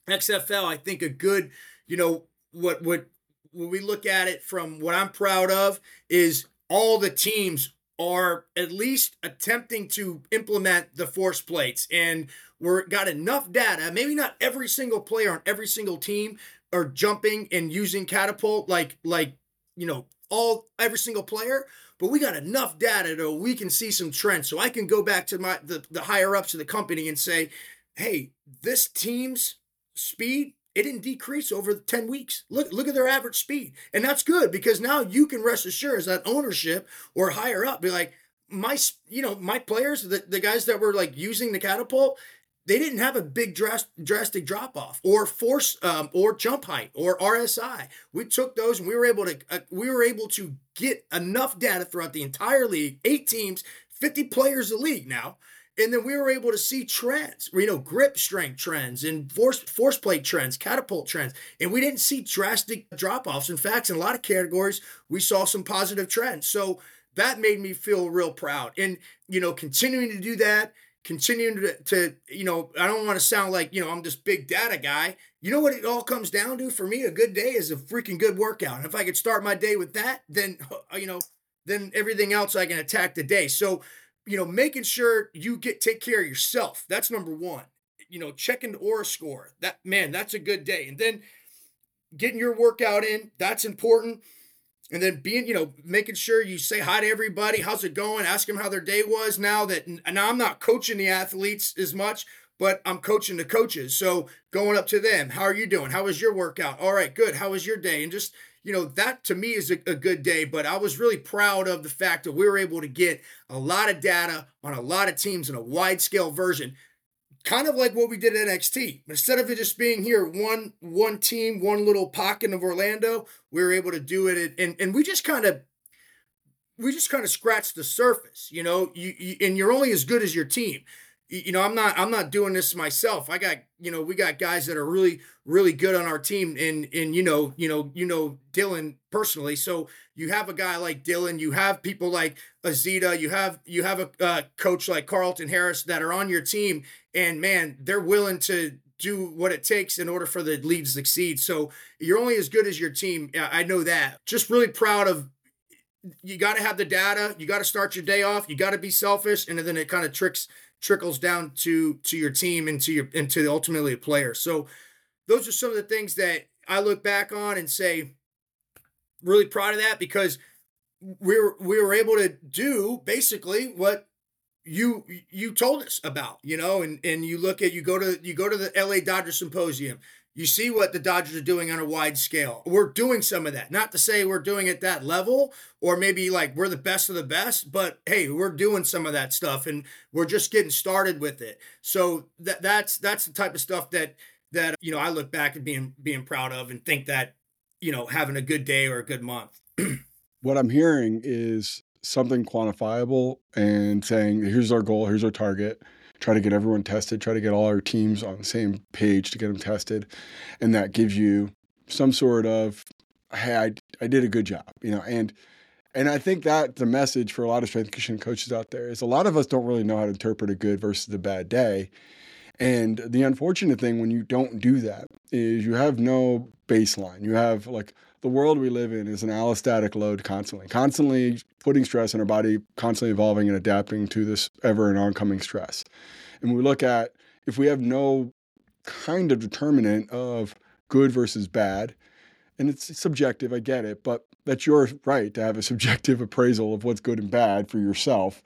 XFL, I think a good, you know, what, what, when we look at it from what I'm proud of is all the teams are at least attempting to implement the force plates. And we're got enough data maybe not every single player on every single team are jumping and using catapult like like you know all every single player but we got enough data to we can see some trends. So i can go back to my the, the higher ups of the company and say hey this team's speed it didn't decrease over 10 weeks. Look, look at their average speed. And that's good because now you can rest assured as that ownership or higher up, be like, my, you know, my players, the, the guys that were like using the catapult, they didn't have a big drast, drastic drop off or force um, or jump height or RSI. We took those and we were able to uh, we were able to get enough data throughout the entire league, eight teams, 50 players a league now and then we were able to see trends, you know, grip strength trends and force force plate trends, catapult trends. And we didn't see drastic drop-offs. In fact, in a lot of categories, we saw some positive trends. So that made me feel real proud. And, you know, continuing to do that, continuing to, to you know, I don't want to sound like, you know, I'm this big data guy. You know what it all comes down to for me? A good day is a freaking good workout. And if I could start my day with that, then, you know, then everything else I can attack the day. So you know, making sure you get take care of yourself. That's number one. You know, checking the Oura score. That man, that's a good day. And then getting your workout in, that's important. and then being, you know, making sure you say hi to everybody. How's it going? Ask them how their day was. Now that now I'm not coaching the athletes as much, but I'm coaching the coaches. So going up to them, how are you doing? How was your workout? All right, good. How was your day? And just you know, that to me is a, a, good day. But I was really proud of the fact that we were able to get a lot of data on a lot of teams in a wide scale version, kind of like what we did at NXT. Instead of it just being here one one team, one little pocket of Orlando, we were able to do it, and and we just kind of we just kind of scratched the surface, you know. You, you and you're only as good as your team you know i'm not i'm not doing this myself. I got you know we got guys that are really really good on our team and and you know you know you know dylan personally. So you have a guy like dylan you have people like azita you have you have a uh, coach like carlton harris that are on your team. And man they're willing to do what it takes in order for the lead to succeed. So you're only as good as your team. I know that. Just really proud of you got to have the data. You got to start your day off. You got to be selfish. And then it kind of tricks trickles down to to your team and to your and to ultimately a player. So those are some of the things that I look back on and say really proud of that because we were we were able to do basically what you you told us about, you know, and and you look at you go to you go to the LA Dodger Symposium, you see what the Dodgers are doing on a wide scale. We're doing some of that. Not to say we're doing it that level or maybe like we're the best of the best, but hey, we're doing some of that stuff and we're just getting started with it. So that that's that's the type of stuff that that you know I look back at being being proud of and think that you know having a good day or a good month. what I'm hearing is something quantifiable and saying here's our goal, here's our target try to get everyone tested, try to get all our teams on the same page to get them tested. And that gives you some sort of, hey, I, I did a good job, you know, and and I think that the message for a lot of strength conditioning coaches out there is a lot of us don't really know how to interpret a good versus a bad day. And the unfortunate thing when you don't do that is you have no baseline. You have like the world we live in is an allostatic load constantly, constantly putting stress on our body, constantly evolving and adapting to this ever and oncoming stress. And we look at if we have no kind of determinant of good versus bad, and it's subjective, I get it, but that's your right to have a subjective appraisal of what's good and bad for yourself.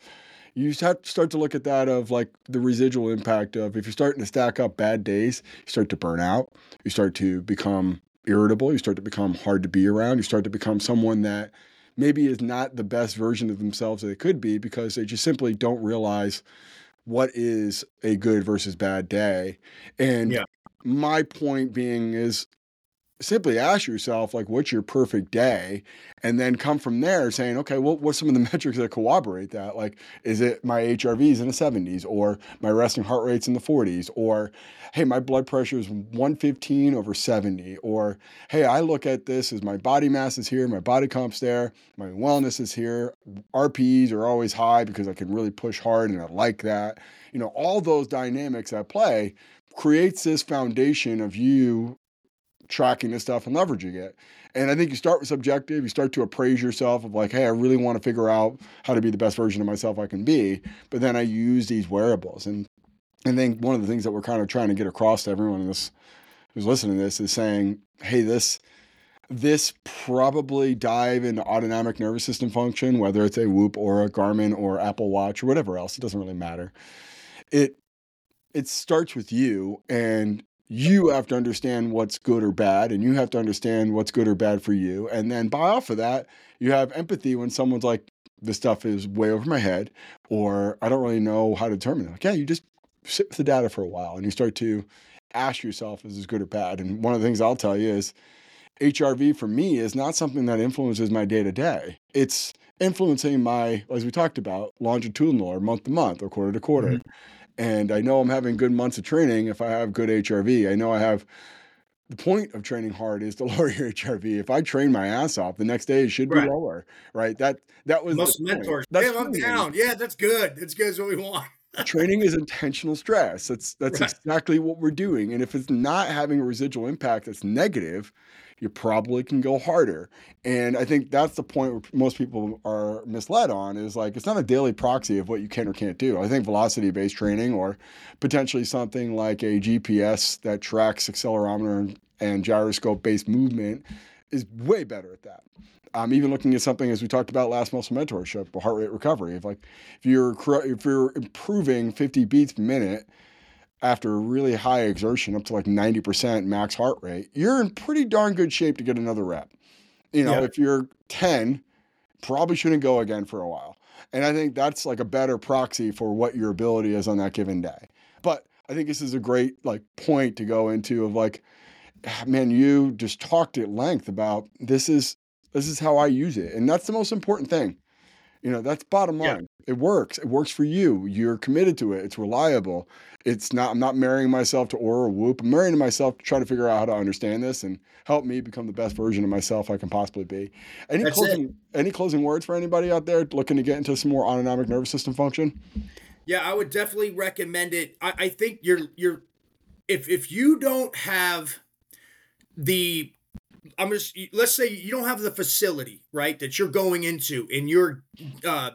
You start to look at that of like the residual impact of if you're starting to stack up bad days, you start to burn out, you start to become irritable, you start to become hard to be around, you start to become someone that maybe is not the best version of themselves that they could be because they just simply don't realize what is a good versus bad day. And yeah. my point being is simply ask yourself like what's your perfect day? And then come from there saying okay well what's some of the metrics that corroborate that? Like is it my hrvs in the 70s or my resting heart rates in the 40s or hey my blood pressure is 115 over 70 or hey i look at this as my body mass is here my body comp's there my wellness is here rps are always high because i can really push hard and i like that. You know all those dynamics at play creates this foundation of you tracking this stuff and leveraging it. And I think you start with subjective, you start to appraise yourself of like, hey, I really want to figure out how to be the best version of myself I can be. But then I use these wearables. And I think one of the things that we're kind of trying to get across to everyone in this who's listening to this is saying, hey, this this probably dive into autonomic nervous system function, whether it's a Whoop or a Garmin or Apple Watch or whatever else, it doesn't really matter. It it starts with you and you have to understand what's good or bad, and you have to understand what's good or bad for you. And then buy off of that, you have empathy when someone's like, this stuff is way over my head, or I don't really know how to determine it. Like, yeah, you just sit with the data for a while and you start to ask yourself, is this good or bad? And one of the things I'll tell you is HRV for me is not something that influences my day to day. It's influencing my, as we talked about, longitudinal or month to month or quarter to quarter. Mm-hmm. And I know I'm having good months of training if I have good HRV. I know I have the point of training hard is to lower your HRV. If I train my ass off, the next day it should be right. lower, right? That that was most mentors. That's yeah, I'm down. Yeah, that's good. That's good. That's what we want. training is intentional stress. That's that's right. exactly what we're doing. And if it's not having a residual impact that's negative, you probably can go harder. And I think that's the point where most people are misled on is like it's not a daily proxy of what you can or can't do. I think velocity based training or potentially something like a GPS that tracks accelerometer and gyroscope based movement is way better at that. Um, even looking at something as we talked about last muscle mentorship, heart rate recovery. If like if you're if you're improving 50 beats per minute after a really high exertion up to like 90% max heart rate, you're in pretty darn good shape to get another rep. You know, yep. if you're 10, probably shouldn't go again for a while. And I think that's like a better proxy for what your ability is on that given day. But I think this is a great like point to go into of like, man, you just talked at length about this is this is how I use it. And that's the most important thing. You know, that's bottom line. Yeah. It works. It works for you. You're committed to it. It's reliable. It's not, I'm not marrying myself to Oura or Whoop. I'm marrying myself to try to figure out how to understand this and help me become the best version of myself I can possibly be. Any that's closing, it. any closing words for anybody out there looking to get into some more autonomic nervous system function? Yeah, I would definitely recommend it. I, I think you're, you're, if, if you don't have the I'm just let's say you don't have the facility right that you're going into and you're uh,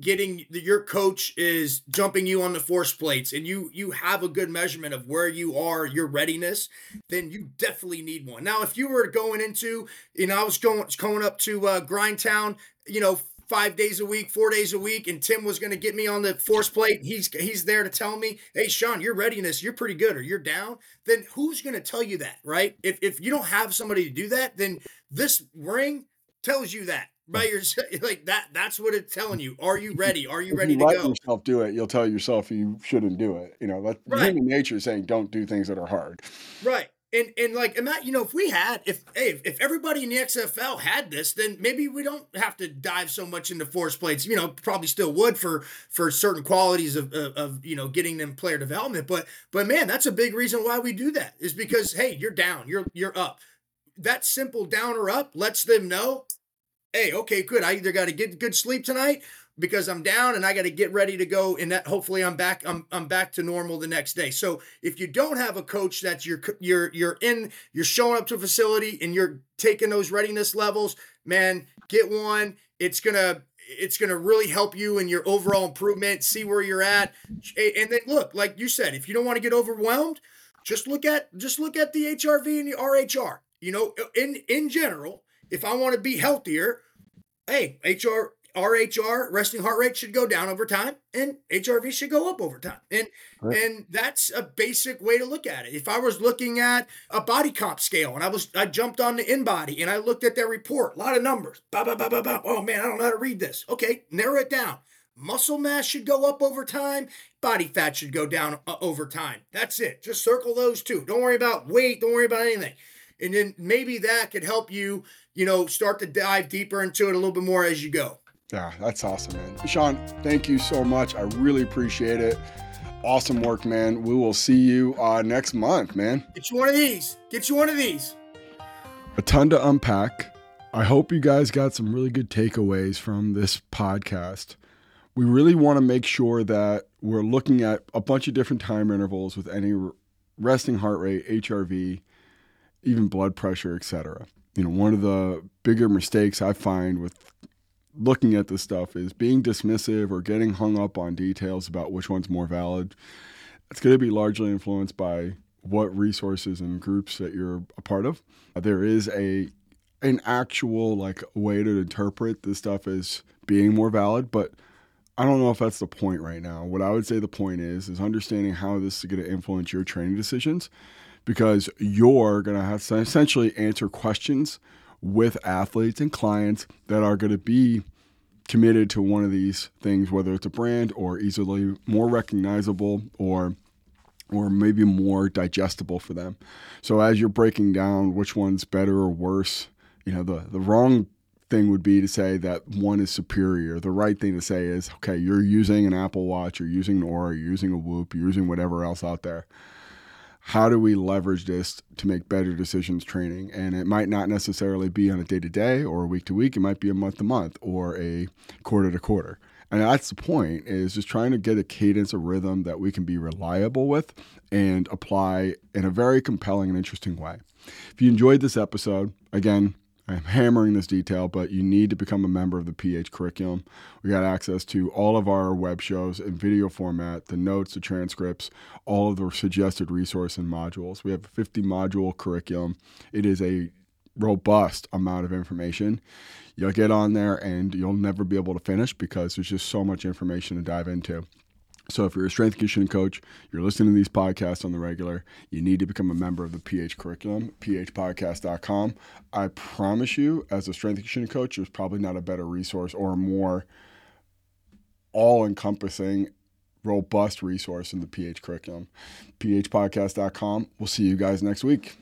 getting your coach is jumping you on the force plates and you you have a good measurement of where you are your readiness then you definitely need one. Now if you were going into you know I was going going up to uh, Grindtown you know five days a week, four days a week, and Tim was going to get me on the force plate. He's he's there to tell me, hey, Sean, your readiness, you're pretty good, or you're down. Then who's going to tell you that, right? If if you don't have somebody to do that, then this ring tells you that by yourself. Like that. That's what it's telling you. Are you ready? Are you ready if you to let go? yourself do it. You'll tell yourself you shouldn't do it. You know, that right. human nature is saying don't do things that are hard. Right and and like that you know if we had if hey if everybody in the XFL had this then maybe we don't have to dive so much into force plates you know probably still would for for certain qualities of, of, of you know getting them player development. But but man that's a big reason why we do that is because hey you're down you're you're up. That simple down or up lets them know hey okay good I either got to get good sleep tonight because I'm down and I got to get ready to go and that hopefully I'm back I'm I'm back to normal the next day. So if you don't have a coach that's you're you're you're in you're showing up to a facility and you're taking those readiness levels, man, get one. It's going to it's going to really help you in your overall improvement, see where you're at. And then look, like you said, if you don't want to get overwhelmed, just look at just look at the HRV and the RHR. You know, in in general, if I want to be healthier, hey, HR RHR, resting heart rate, should go down over time, and HRV should go up over time. And right. and that's a basic way to look at it. If I was looking at a body comp scale and I was I jumped on the InBody and I looked at their report, a lot of numbers. Bah, bah, bah, bah, bah. Oh man, I don't know how to read this. Okay, narrow it down. Muscle mass should go up over time. Body fat should go down uh, over time. That's it. Just circle those two. Don't worry about weight. Don't worry about anything. And then maybe that could help you, you know, start to dive deeper into it a little bit more as you go. Yeah, that's awesome, man. Sean, thank you so much. I really appreciate it. Awesome work, man. We will see you uh, next month, man. Get you one of these. Get you one of these. A ton to unpack. I hope you guys got some really good takeaways from this podcast. We really want to make sure that we're looking at a bunch of different time intervals with any resting heart rate, HRV, even blood pressure, etc. You know, one of the bigger mistakes I find with looking at this stuff is being dismissive or getting hung up on details about which one's more valid. It's going to be largely influenced by what resources and groups that you're a part of. There is a an actual like way to interpret this stuff as being more valid, but I don't know if that's the point right now. What I would say the point is is understanding how this is going to influence your training decisions because you're going to have to essentially answer questions with athletes and clients that are going to be committed to one of these things, whether it's a brand or easily more recognizable or or maybe more digestible for them. So as you're breaking down which one's better or worse, you know, the, the wrong thing would be to say that one is superior. The right thing to say is, okay, you're using an Apple Watch, you're using an Oura, you're using a Whoop, you're using whatever else out there how do we leverage this to make better decisions training? And it might not necessarily be on a day to day or a week to week. It might be a month to month or a quarter to quarter. And that's the point is just trying to get a cadence, a rhythm that we can be reliable with and apply in a very compelling and interesting way. If you enjoyed this episode, again, I'm hammering this detail, but you need to become a member of the PH curriculum. We got access to all of our web shows in video format, the notes, the transcripts, all of the suggested resource and modules. We have a 50 module curriculum. It is a robust amount of information. You'll get on there and you'll never be able to finish because there's just so much information to dive into. So if you're a strength conditioning coach, you're listening to these podcasts on the regular, you need to become a member of the PH curriculum, phpodcast.com. I promise you, as a strength conditioning coach, there's probably not a better resource or a more all encompassing, robust resource in the PH curriculum. phpodcast.com. We'll see you guys next week.